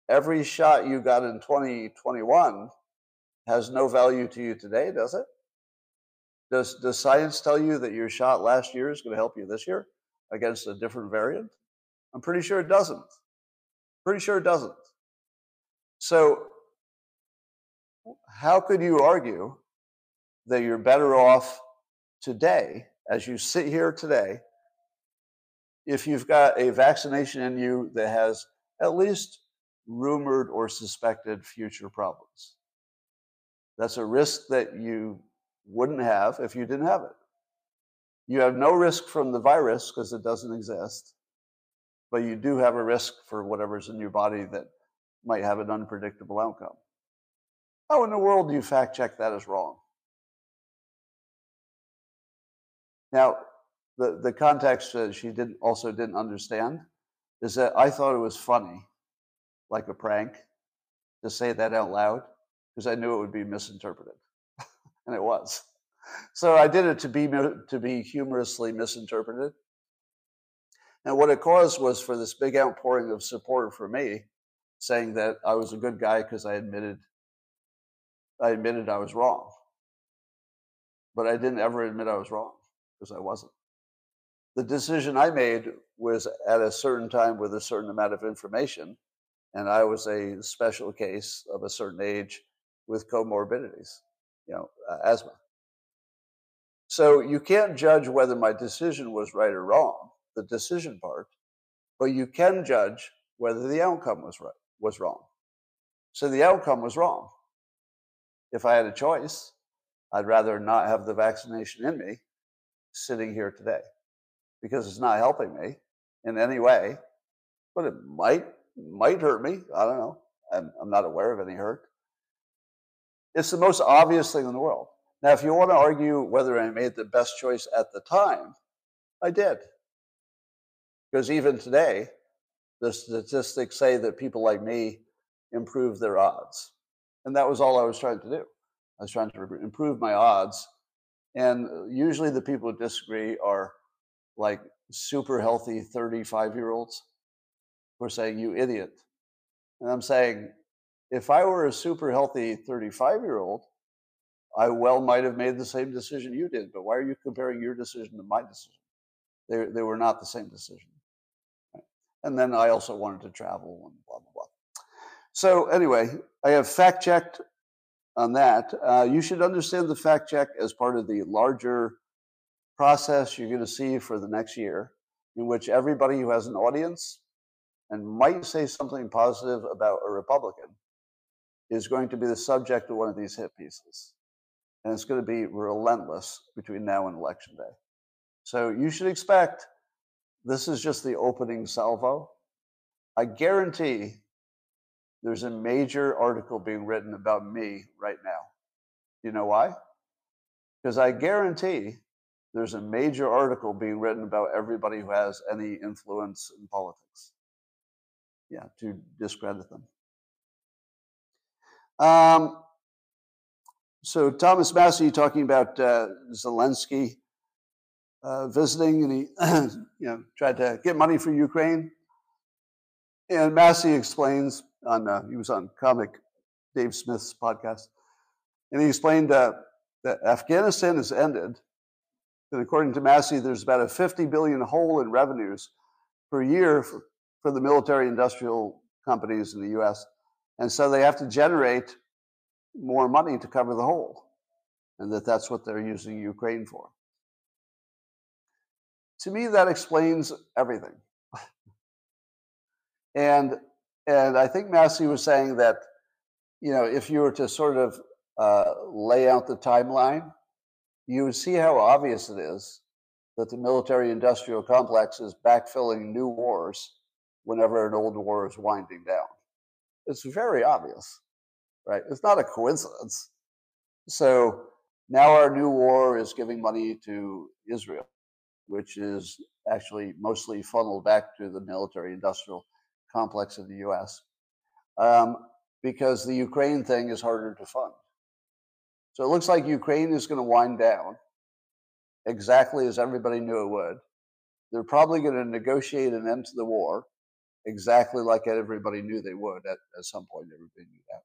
every shot you got in 2021 has no value to you today, does it? Does, does science tell you that your shot last year is going to help you this year against a different variant? I'm pretty sure it doesn't. Pretty sure it doesn't. So, how could you argue that you're better off today, as you sit here today, if you've got a vaccination in you that has at least rumored or suspected future problems. That's a risk that you wouldn't have if you didn't have it. You have no risk from the virus because it doesn't exist, but you do have a risk for whatever's in your body that might have an unpredictable outcome. How in the world do you fact check that is wrong? Now, the, the context that she didn't also didn't understand is that I thought it was funny like a prank to say that out loud because I knew it would be misinterpreted, and it was. So I did it to be to be humorously misinterpreted. And what it caused was for this big outpouring of support for me, saying that I was a good guy because I admitted I admitted I was wrong. But I didn't ever admit I was wrong because I wasn't. The decision I made was at a certain time with a certain amount of information and I was a special case of a certain age with comorbidities, you know, uh, asthma. So you can't judge whether my decision was right or wrong, the decision part, but you can judge whether the outcome was right was wrong. So the outcome was wrong. If I had a choice, I'd rather not have the vaccination in me sitting here today because it's not helping me in any way, but it might might hurt me. I don't know. I'm, I'm not aware of any hurt. It's the most obvious thing in the world. Now, if you want to argue whether I made the best choice at the time, I did. Because even today, the statistics say that people like me improve their odds. And that was all I was trying to do. I was trying to improve my odds. And usually the people who disagree are like super healthy 35 year olds who are saying, You idiot. And I'm saying, if I were a super healthy 35 year old, I well might have made the same decision you did. But why are you comparing your decision to my decision? They, they were not the same decision. And then I also wanted to travel and blah, blah, blah. So, anyway, I have fact checked on that. Uh, you should understand the fact check as part of the larger process you're going to see for the next year, in which everybody who has an audience and might say something positive about a Republican is going to be the subject of one of these hit pieces. And it's going to be relentless between now and election day. So you should expect this is just the opening salvo. I guarantee there's a major article being written about me right now. You know why? Because I guarantee there's a major article being written about everybody who has any influence in politics. Yeah, to discredit them. Um, so Thomas Massie talking about uh, Zelensky uh, visiting, and he you know tried to get money for Ukraine. And Massie explains on uh, he was on comic Dave Smith's podcast, and he explained uh, that Afghanistan has ended. And according to Massie, there's about a 50 billion hole in revenues per year for, for the military industrial companies in the U.S. And so they have to generate more money to cover the hole, and that that's what they're using Ukraine for. To me, that explains everything. and and I think Massie was saying that, you know, if you were to sort of uh, lay out the timeline, you would see how obvious it is that the military industrial complex is backfilling new wars whenever an old war is winding down. It's very obvious, right? It's not a coincidence. So now our new war is giving money to Israel, which is actually mostly funneled back to the military industrial complex of the US, um, because the Ukraine thing is harder to fund. So it looks like Ukraine is going to wind down exactly as everybody knew it would. They're probably going to negotiate an end to the war exactly like everybody knew they would at, at some point. Everybody knew that.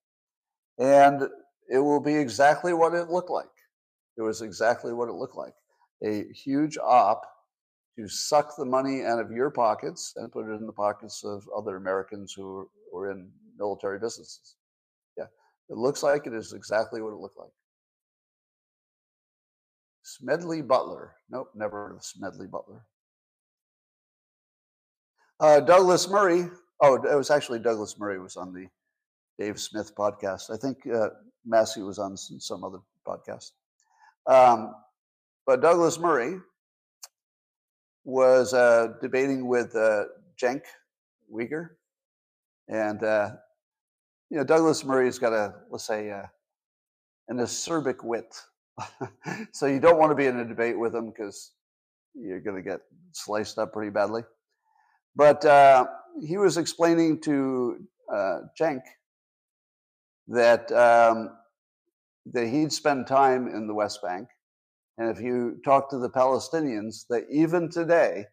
And it will be exactly what it looked like. It was exactly what it looked like a huge op to suck the money out of your pockets and put it in the pockets of other Americans who were in military businesses. Yeah, it looks like it is exactly what it looked like. Smedley Butler. Nope, never heard of Smedley Butler. Uh, Douglas Murray. Oh, it was actually Douglas Murray was on the Dave Smith podcast. I think uh, Massie was on some other podcast. Um, but Douglas Murray was uh, debating with uh, Cenk Uygur, and uh, you know Douglas Murray's got a let's say uh, an acerbic wit, so you don't want to be in a debate with him because you're going to get sliced up pretty badly. But uh, he was explaining to uh, Cenk that um, that he'd spend time in the West Bank, and if you talk to the Palestinians, that even today,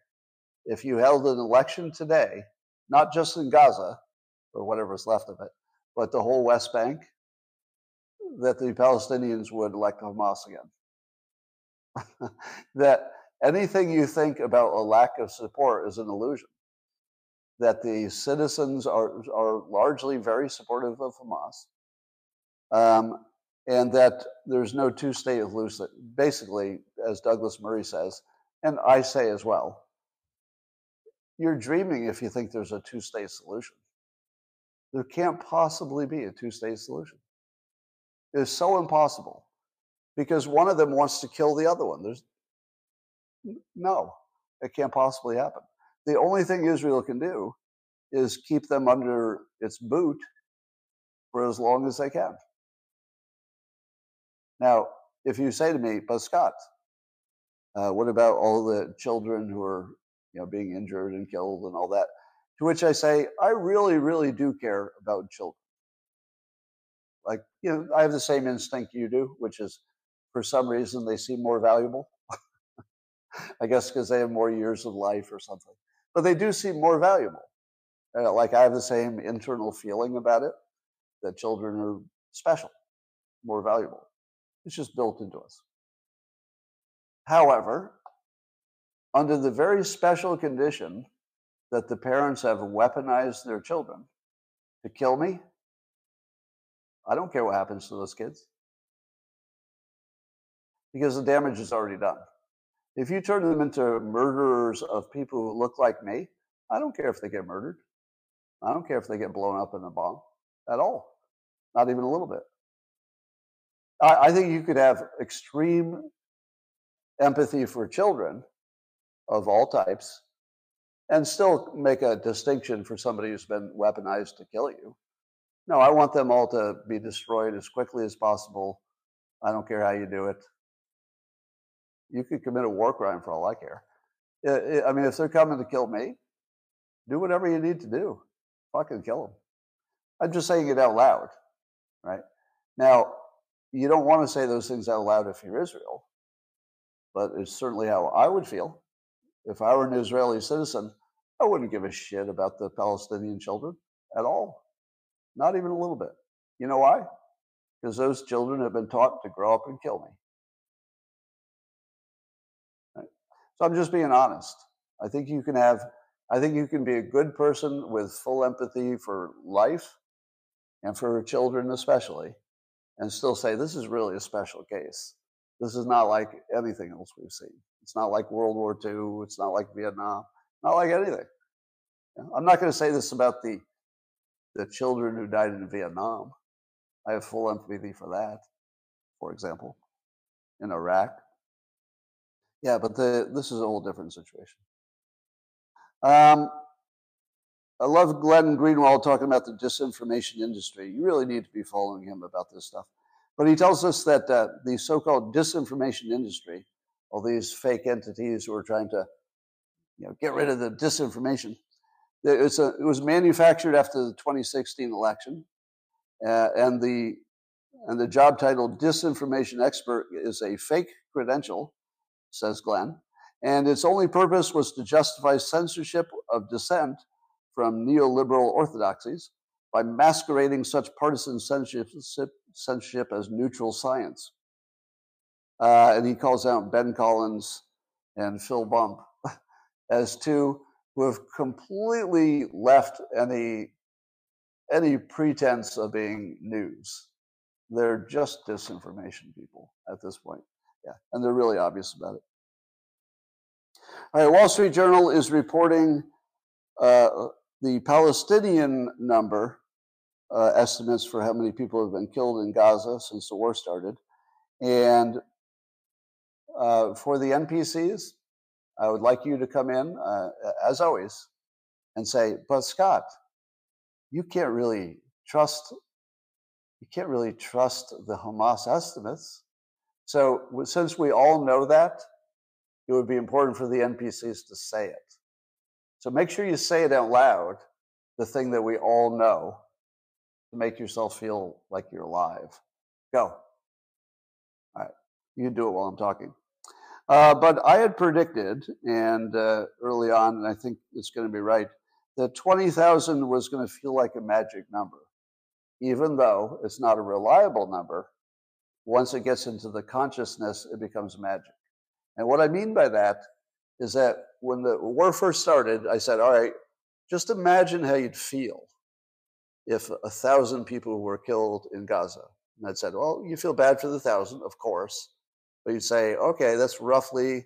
if you held an election today, not just in Gaza or whatever's left of it, but the whole West Bank, that the Palestinians would elect Hamas again. that anything you think about a lack of support is an illusion that the citizens are, are largely very supportive of Hamas, um, and that there's no two state solution. Basically, as Douglas Murray says, and I say as well, you're dreaming if you think there's a two state solution. There can't possibly be a two state solution. It's so impossible because one of them wants to kill the other one. There's no, it can't possibly happen the only thing Israel can do is keep them under its boot for as long as they can. Now, if you say to me, but Scott, uh, what about all the children who are you know, being injured and killed and all that. To which I say, I really, really do care about children. Like, you know, I have the same instinct you do, which is for some reason they seem more valuable. I guess because they have more years of life or something. But they do seem more valuable. Uh, like I have the same internal feeling about it that children are special, more valuable. It's just built into us. However, under the very special condition that the parents have weaponized their children to kill me, I don't care what happens to those kids because the damage is already done. If you turn them into murderers of people who look like me, I don't care if they get murdered. I don't care if they get blown up in a bomb at all, not even a little bit. I, I think you could have extreme empathy for children of all types and still make a distinction for somebody who's been weaponized to kill you. No, I want them all to be destroyed as quickly as possible. I don't care how you do it. You could commit a war crime for all I care. I mean, if they're coming to kill me, do whatever you need to do. Fucking kill them. I'm just saying it out loud, right? Now, you don't want to say those things out loud if you're Israel, but it's certainly how I would feel. If I were an Israeli citizen, I wouldn't give a shit about the Palestinian children at all. Not even a little bit. You know why? Because those children have been taught to grow up and kill me. So I'm just being honest. I think you can have, I think you can be a good person with full empathy for life and for children especially, and still say this is really a special case. This is not like anything else we've seen. It's not like World War II. It's not like Vietnam. Not like anything. I'm not going to say this about the the children who died in Vietnam. I have full empathy for that, for example, in Iraq. Yeah, but the, this is a whole different situation. Um, I love Glenn Greenwald talking about the disinformation industry. You really need to be following him about this stuff. But he tells us that uh, the so called disinformation industry, all these fake entities who are trying to you know, get rid of the disinformation, it was, a, it was manufactured after the 2016 election. Uh, and, the, and the job title disinformation expert is a fake credential, says Glenn. And its only purpose was to justify censorship of dissent from neoliberal orthodoxies by masquerading such partisan censorship, censorship as neutral science. Uh, and he calls out Ben Collins and Phil Bump as two who have completely left any any pretense of being news. They're just disinformation people at this point. Yeah, and they're really obvious about it. All right, Wall Street Journal is reporting uh, the Palestinian number uh, estimates for how many people have been killed in Gaza since the war started. And uh, for the NPCs, I would like you to come in, uh, as always, and say, but Scott, you can't really trust you can't really trust the Hamas estimates. So since we all know that, it would be important for the NPCs to say it. So make sure you say it out loud, the thing that we all know, to make yourself feel like you're alive. Go. All right. You do it while I'm talking. Uh, but I had predicted, and uh, early on, and I think it's going to be right, that 20,000 was going to feel like a magic number. Even though it's not a reliable number, once it gets into the consciousness, it becomes magic. And what I mean by that is that when the war first started, I said, all right, just imagine how you'd feel if a thousand people were killed in Gaza. And I said, well, you feel bad for the thousand, of course. But you'd say, okay, that's roughly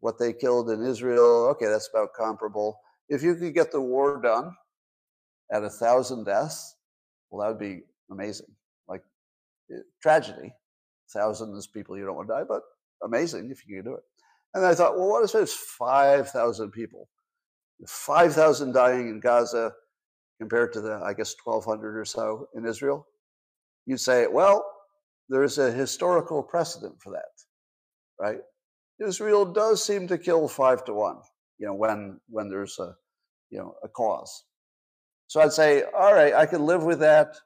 what they killed in Israel. Okay, that's about comparable. If you could get the war done at a thousand deaths, well, that would be amazing. Like eh, tragedy. Thousands people you don't want to die, but amazing if you can do it. And I thought, well, what if it's 5,000 people? 5,000 dying in Gaza compared to the, I guess, 1,200 or so in Israel. You'd say, well, there's a historical precedent for that right? Israel does seem to kill five to one you know, when when there's a you know a cause. So I'd say, all right, I can live with that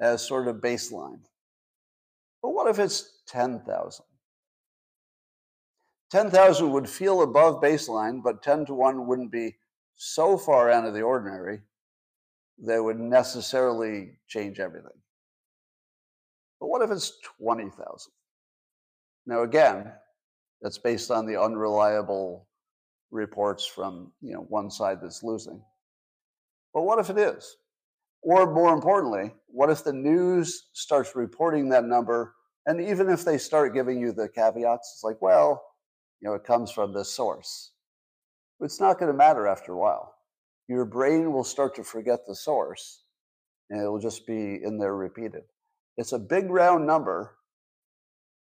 as sort of baseline. But what if it's 10,000? 10,000 would feel above baseline, but 10 to 1 wouldn't be so far out of the ordinary that would necessarily change everything. But what if it's 20,000? Now, again, that's based on the unreliable reports from you know, one side that's losing. But what if it is? Or more importantly, what if the news starts reporting that number? And even if they start giving you the caveats, it's like, well, you know, it comes from this source. It's not going to matter after a while. Your brain will start to forget the source and it will just be in there repeated. It's a big round number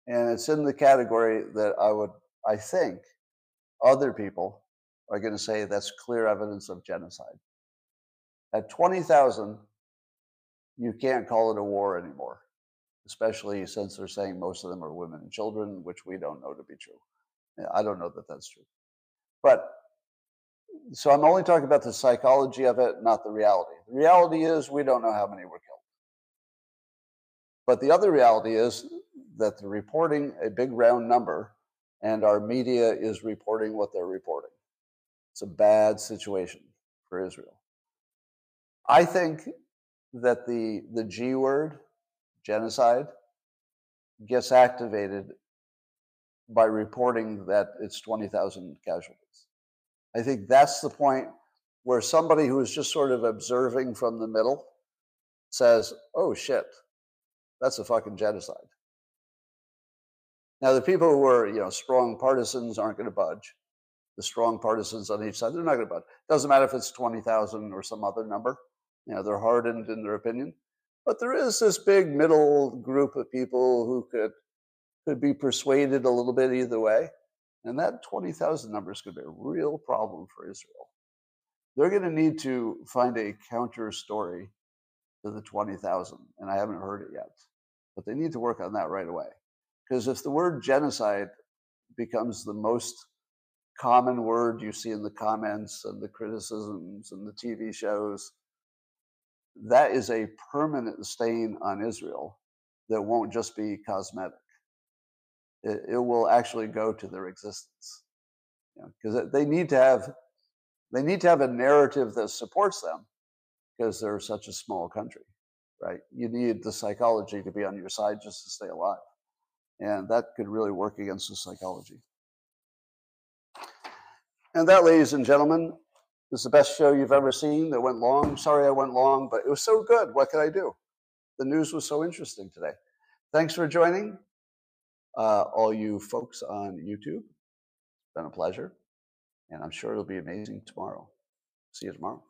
and it's in the category that I would, I think, other people are going to say that's clear evidence of genocide. At 20,000, you can't call it a war anymore, especially since they're saying most of them are women and children, which we don't know to be true. I don't know that that's true. But so I'm only talking about the psychology of it, not the reality. The reality is we don't know how many were killed. But the other reality is that they're reporting a big round number and our media is reporting what they're reporting. It's a bad situation for Israel. I think that the, the G word, genocide, gets activated by reporting that it's 20,000 casualties. I think that's the point where somebody who is just sort of observing from the middle says, oh shit, that's a fucking genocide. Now, the people who are, you know, strong partisans aren't going to budge. The strong partisans on each side, they're not going to budge. Doesn't matter if it's 20,000 or some other number. You know, they're hardened in their opinion. But there is this big middle group of people who could could be persuaded a little bit either way. And that 20,000 number is going to be a real problem for Israel. They're going to need to find a counter story to the 20,000. And I haven't heard it yet. But they need to work on that right away. Because if the word genocide becomes the most common word you see in the comments and the criticisms and the TV shows, that is a permanent stain on Israel that won't just be cosmetic it, it will actually go to their existence because you know, they need to have they need to have a narrative that supports them because they're such a small country right? You need the psychology to be on your side just to stay alive and that could really work against the psychology. And that ladies and gentlemen is the best show you've ever seen that went long. Sorry i went long but it was so good. What could i do? The news was so interesting today. Thanks for joining uh, all you folks on YouTube. It's been a pleasure, and I'm sure it'll be amazing tomorrow. See you tomorrow.